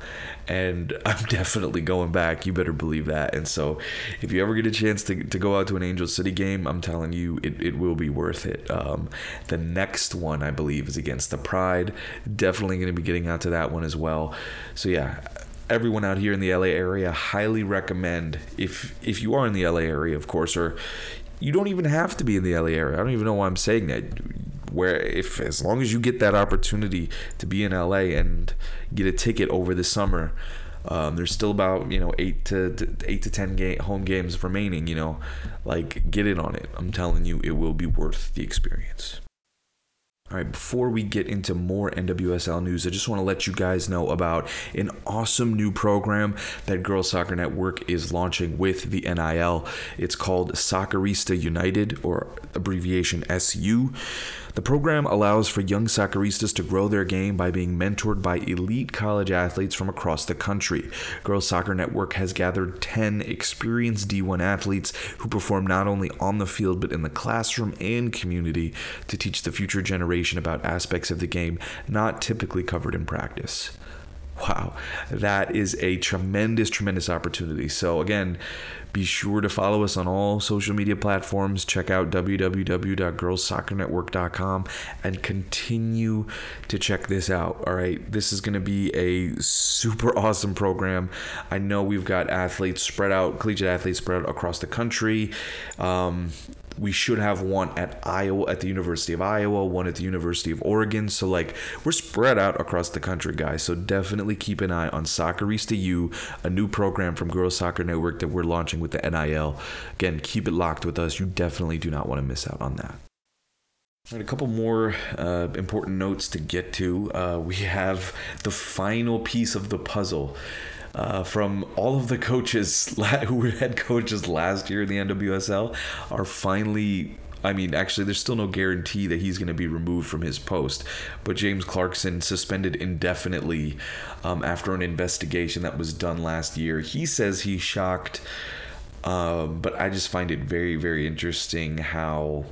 and <laughs> I'm definitely going back. You better believe that. And so, if you ever get a chance to, to go out to an Angel City game, I'm telling you, it, it will be worth it. Um, the next one, I believe, is against the Pride. Definitely going to be getting out to that one as well. So yeah, everyone out here in the LA area, highly recommend if if you are in the LA area, of course, or you don't even have to be in the LA area. I don't even know why I'm saying that. Where if as long as you get that opportunity to be in LA and get a ticket over the summer. Um, there's still about you know eight to, to eight to ten game, home games remaining. You know, like get in on it. I'm telling you, it will be worth the experience. All right, before we get into more NWSL news, I just want to let you guys know about an awesome new program that Girls Soccer Network is launching with the NIL. It's called Soccerista United, or abbreviation SU. The program allows for young socceristas to grow their game by being mentored by elite college athletes from across the country. Girls Soccer Network has gathered 10 experienced D1 athletes who perform not only on the field but in the classroom and community to teach the future generation about aspects of the game not typically covered in practice. Wow, that is a tremendous, tremendous opportunity. So, again, be sure to follow us on all social media platforms. Check out www.girlssoccernetwork.com and continue to check this out. All right, this is going to be a super awesome program. I know we've got athletes spread out, collegiate athletes spread out across the country. Um, we should have one at Iowa at the University of Iowa, one at the University of Oregon. So like we're spread out across the country, guys. So definitely keep an eye on Soccerista U, a new program from Girls Soccer Network that we're launching with the NIL. Again, keep it locked with us. You definitely do not want to miss out on that. Right, a couple more uh, important notes to get to. Uh, we have the final piece of the puzzle uh, from all of the coaches <laughs> who were head coaches last year in the NWSL are finally I mean, actually, there's still no guarantee that he's going to be removed from his post. But James Clarkson suspended indefinitely um, after an investigation that was done last year. He says he's shocked, um, but I just find it very, very interesting how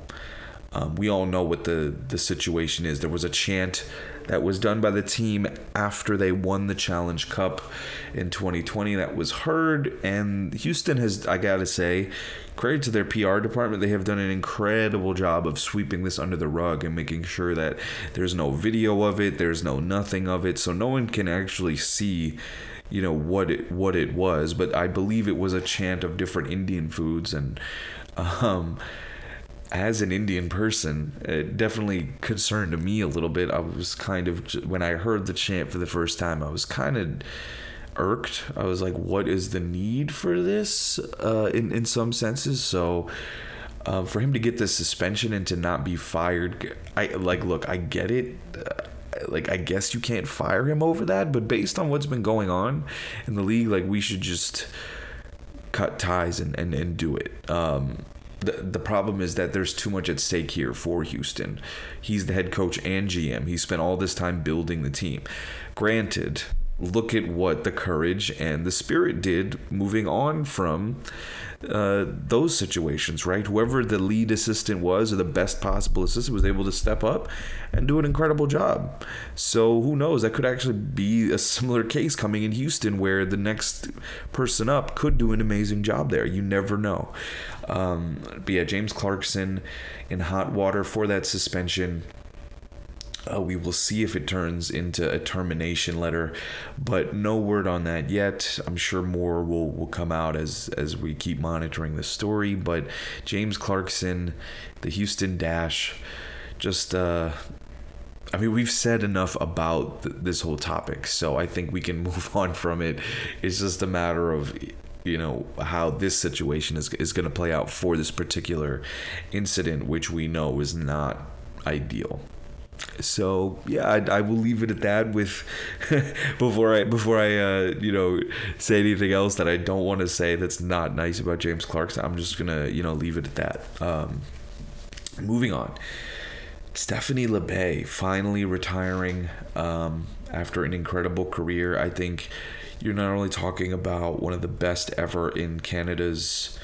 um, we all know what the the situation is. There was a chant that was done by the team after they won the Challenge Cup in 2020 that was heard. And Houston has, I gotta say, credit to their PR department. They have done an incredible job of sweeping this under the rug and making sure that there's no video of it, there's no nothing of it, so no one can actually see you know what it what it was but i believe it was a chant of different indian foods and um as an Indian person, it definitely concerned me a little bit. I was kind of when I heard the chant for the first time, I was kind of irked. I was like, "What is the need for this?" Uh, in in some senses, so. Um, for him to get the suspension and to not be fired, I like. Look, I get it. Uh, like, I guess you can't fire him over that, but based on what's been going on in the league, like, we should just cut ties and and, and do it. Um, the, problem is that there's too much at stake here for Houston. He's the head coach and GM. He spent all this time building the team. Granted, look at what the courage and the spirit did moving on from uh, those situations, right? Whoever the lead assistant was or the best possible assistant was able to step up and do an incredible job. So who knows? That could actually be a similar case coming in Houston where the next person up could do an amazing job there. You never know. Um, but yeah, James Clarkson in hot water for that suspension. Uh, we will see if it turns into a termination letter, but no word on that yet. I'm sure more will, will come out as as we keep monitoring the story. But James Clarkson, the Houston Dash, just uh, I mean, we've said enough about th- this whole topic, so I think we can <laughs> move on from it. It's just a matter of you know how this situation is is going to play out for this particular incident, which we know is not ideal so yeah I, I, will leave it at that with <laughs> before i before i uh, you know say anything else that i don't want to say that's not nice about james clarkson i'm just gonna you know leave it at that. Um, moving on. Stephanie labbé finally retiring um, after an incredible career. I think you're not only talking about one of the best ever in canada's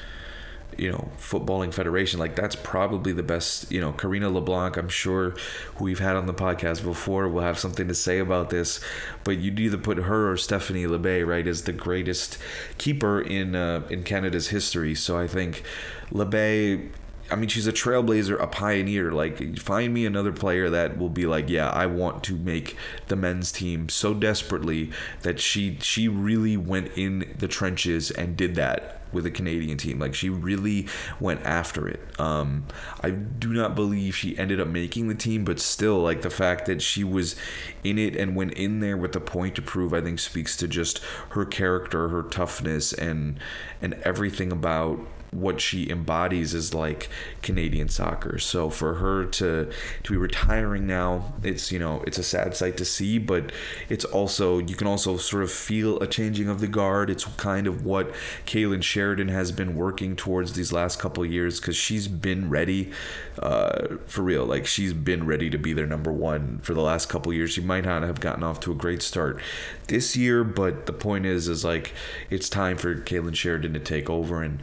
you know footballing federation like that's probably the best you know karina leblanc i'm sure who we've had on the podcast before will have something to say about this but you'd either put her or stephanie labbé right as the greatest keeper in uh, in canada's history so i think labbé I mean, she's a trailblazer, a pioneer. Like, find me another player that will be like, yeah, I want to make the men's team so desperately that she she really went in the trenches and did that with a Canadian team. Like she really went after it. Um, I do not believe she ended up making the team, but still, like the fact that she was in it and went in there with the point to prove, I think speaks to just her character, her toughness, and and everything about what she embodies is like Canadian soccer. So for her to to be retiring now, it's you know it's a sad sight to see, but it's also you can also sort of feel a changing of the guard. It's kind of what Kailen Sheridan has been working towards these last couple years because she's been ready uh, for real. Like she's been ready to be their number one for the last couple years. She might not have gotten off to a great start this year, but the point is, is like it's time for Kailen Sheridan to take over and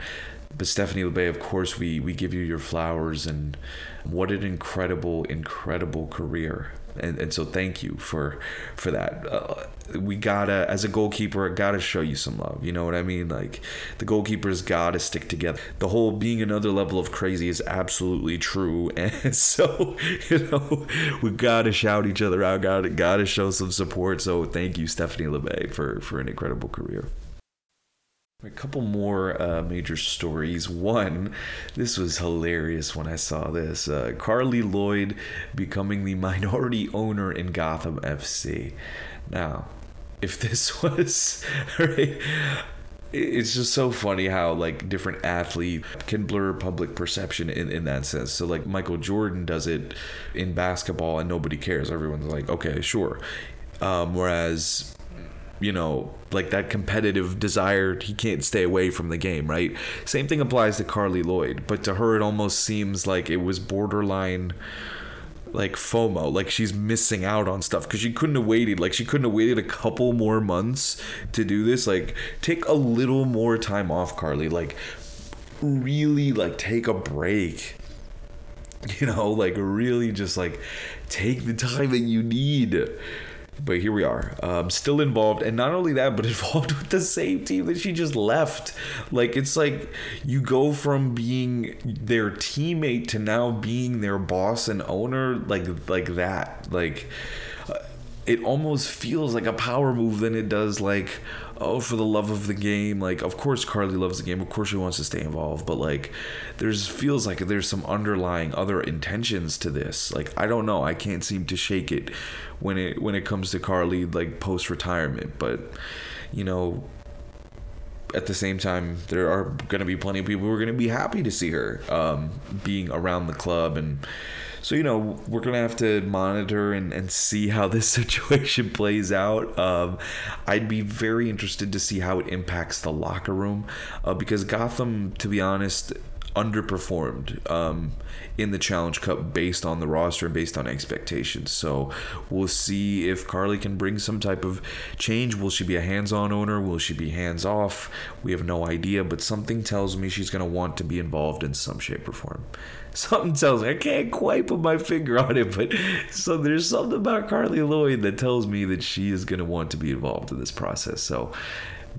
but Stephanie Labbé, of course, we we give you your flowers, and what an incredible, incredible career. And, and so thank you for for that. Uh, we gotta, as a goalkeeper, gotta show you some love. You know what I mean? Like the goalkeepers gotta stick together. The whole being another level of crazy is absolutely true, <laughs> and so you know we gotta shout each other out. Gotta gotta show some support. So thank you, Stephanie Labbé, for for an incredible career. A couple more uh, major stories. One, this was hilarious when I saw this. Uh, Carli Lloyd becoming the <laughs> minority owner in Gotham FC. Now, if this <laughs> was. Right, it's just so funny how like different athlete can blur public perception in, in that sense so like michael jordan does it in basketball and nobody cares everyone's like okay sure um, whereas you know, like that competitive desire, he can't stay away from the game, right? Same thing applies to Carli Lloyd, but to her, it almost seems like it was borderline like FOMO, like she's missing out on stuff because she couldn't have waited. Like she couldn't have waited a couple more months to do this. Like take a little more time off, Carli. Like really, like take a break. <laughs> You know, like really, just like take the time that you need but here we are. Um, still involved and not only that <laughs> but involved with the same team that she just left. Like it's like you go from being their teammate to now being their boss and owner like like that. Like it almost feels like a power move than it does like oh for the love of the game. Like of course carli loves the game. Of course she wants to stay involved. But like there's feels like there's some underlying other intentions to this. Like i don't know. I can't seem to shake it when it when it comes to carli like post retirement but you know at the same time, there are going to be plenty of people who are going to be happy to see her um, being around the club and so, you know, we're going to have to monitor and, and see how this <laughs> situation plays out. Um, I'd be very interested to see how it impacts the locker room uh, because Gotham, to be honest, underperformed um, in the Challenge Cup based on the roster and based on expectations. So we'll see if Carli can bring some type of change. Will she be a hands on owner? Will she be hands off? We have no idea, but something tells me she's going to want to be involved in some shape or form. <laughs> Something tells me I can't quite put my finger on it, but so there's something about Carli Lloyd that tells me that she is going to want to be involved in this process. So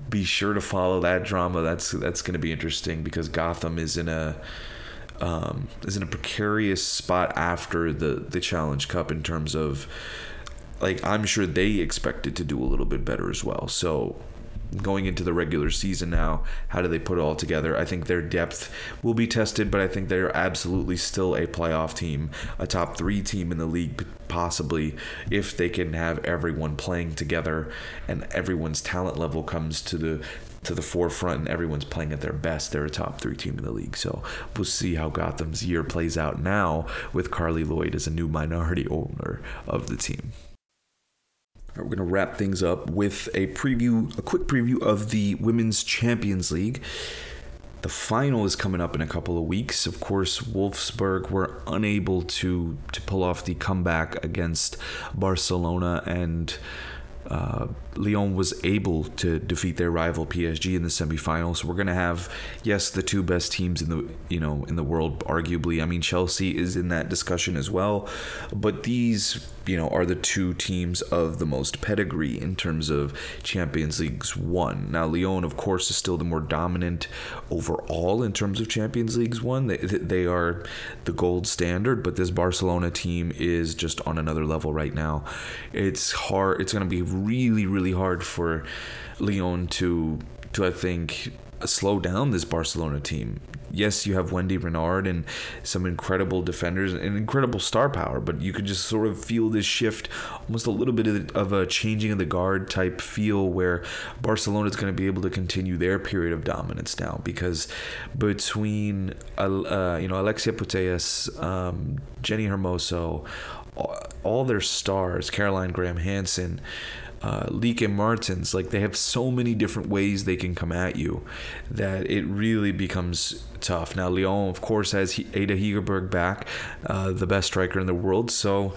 be sure to follow that drama. That's that's going to be interesting because Gotham is in a um, is in a precarious spot after the the Challenge Cup in terms of like I'm sure they expected to do a little bit better as well. So going into the regular season now, how do they put it all together? I think their depth will be tested, but I think they're absolutely still a playoff team, a top three team in the league, possibly, if they can have everyone playing together and everyone's talent level comes to the to the forefront and everyone's playing at their best. They're a top three team in the league. So we'll see how Gotham's year plays out now with Carli Lloyd as a new minority owner of the team. We're going to wrap things up with a preview, a quick preview of the Women's Champions League. The final is coming up in a couple of weeks. Of course, Wolfsburg were unable to to pull off the comeback against Barcelona and uh, Lyon was able to defeat their rival PSG in the semifinals. So we're going to have, yes, the two best teams in the you know in the world, arguably. I mean, Chelsea is in that discussion as well, but these you know are the two teams of the most pedigree in terms of Champions Leagues won. Now Lyon, of course, is still the more dominant overall in terms of Champions Leagues won. They they are the gold standard, but this Barcelona team is just on another level right now. It's hard. It's going to be really really hard for Lyon to to I think slow down this Barcelona team. Yes, you have Wendy Renard and some incredible defenders and incredible star power, but you could just sort of feel this shift, almost a little bit of a changing of the guard type feel where Barcelona is going to be able to continue their period of dominance now because between uh, you know Alexia Putellas, um, Jenni Hermoso, all their stars, Caroline Graham Hansen, uh, Lieke Martens, like they have so many different ways they can come at you that it really becomes tough. Now, Lyon, of course, has Ada Hegerberg back, uh, the best striker in the world. So,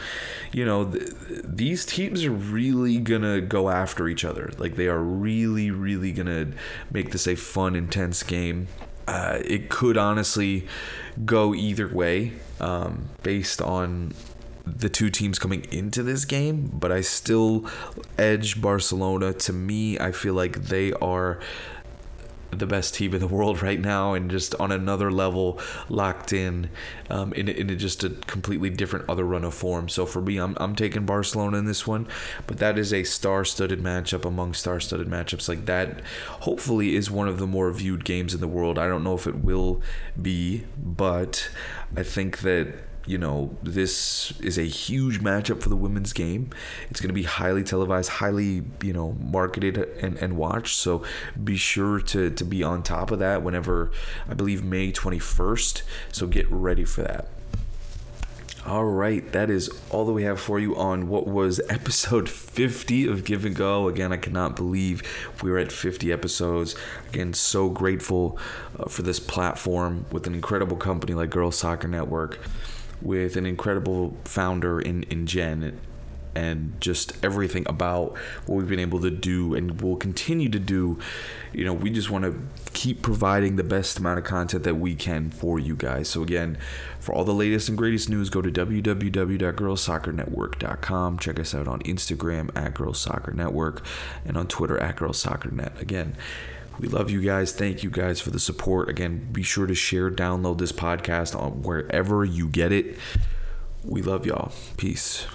you know, th- these teams are really going to go after each other. Like they are really, really going to make this a fun, intense game. Uh, it could honestly go either way um, based on the two teams coming into this game, but I still edge Barcelona. To me, I feel like they are the best team in the <laughs> world right now and just on another level locked in um, in, in just a completely different other run of form. So for me I'm, I'm taking barcelona in this one but that is a star-studded matchup among star-studded matchups. Like that hopefully is one of the more viewed games in the world. I don't know if it will be but i think that you know, this is a huge matchup for the women's game. It's going to be highly televised, highly, you know, marketed and, and watched. So be sure to, to be on top of that whenever, I believe, May 21st. So get ready for that. All right, that is all that we have for you on what was <laughs> episode 50 of Give and Go. Again, I cannot believe we are at 50 episodes. Again, so grateful uh, for this platform with an incredible company like Girls Soccer Network with an incredible founder in, in Jen and just everything about what we've been able to do and will continue to do. You know, we just want to keep providing the best amount of content that we can for you guys. So, again, for all the latest and greatest news, go to www.girlsoccernetwork.com. Check us out on Instagram at Girls Soccer Network and on Twitter at Girls Soccer Net. Again, we love you guys. Thank you guys for the support. Again, be sure to share, download this podcast on wherever you get it. We love y'all. Peace.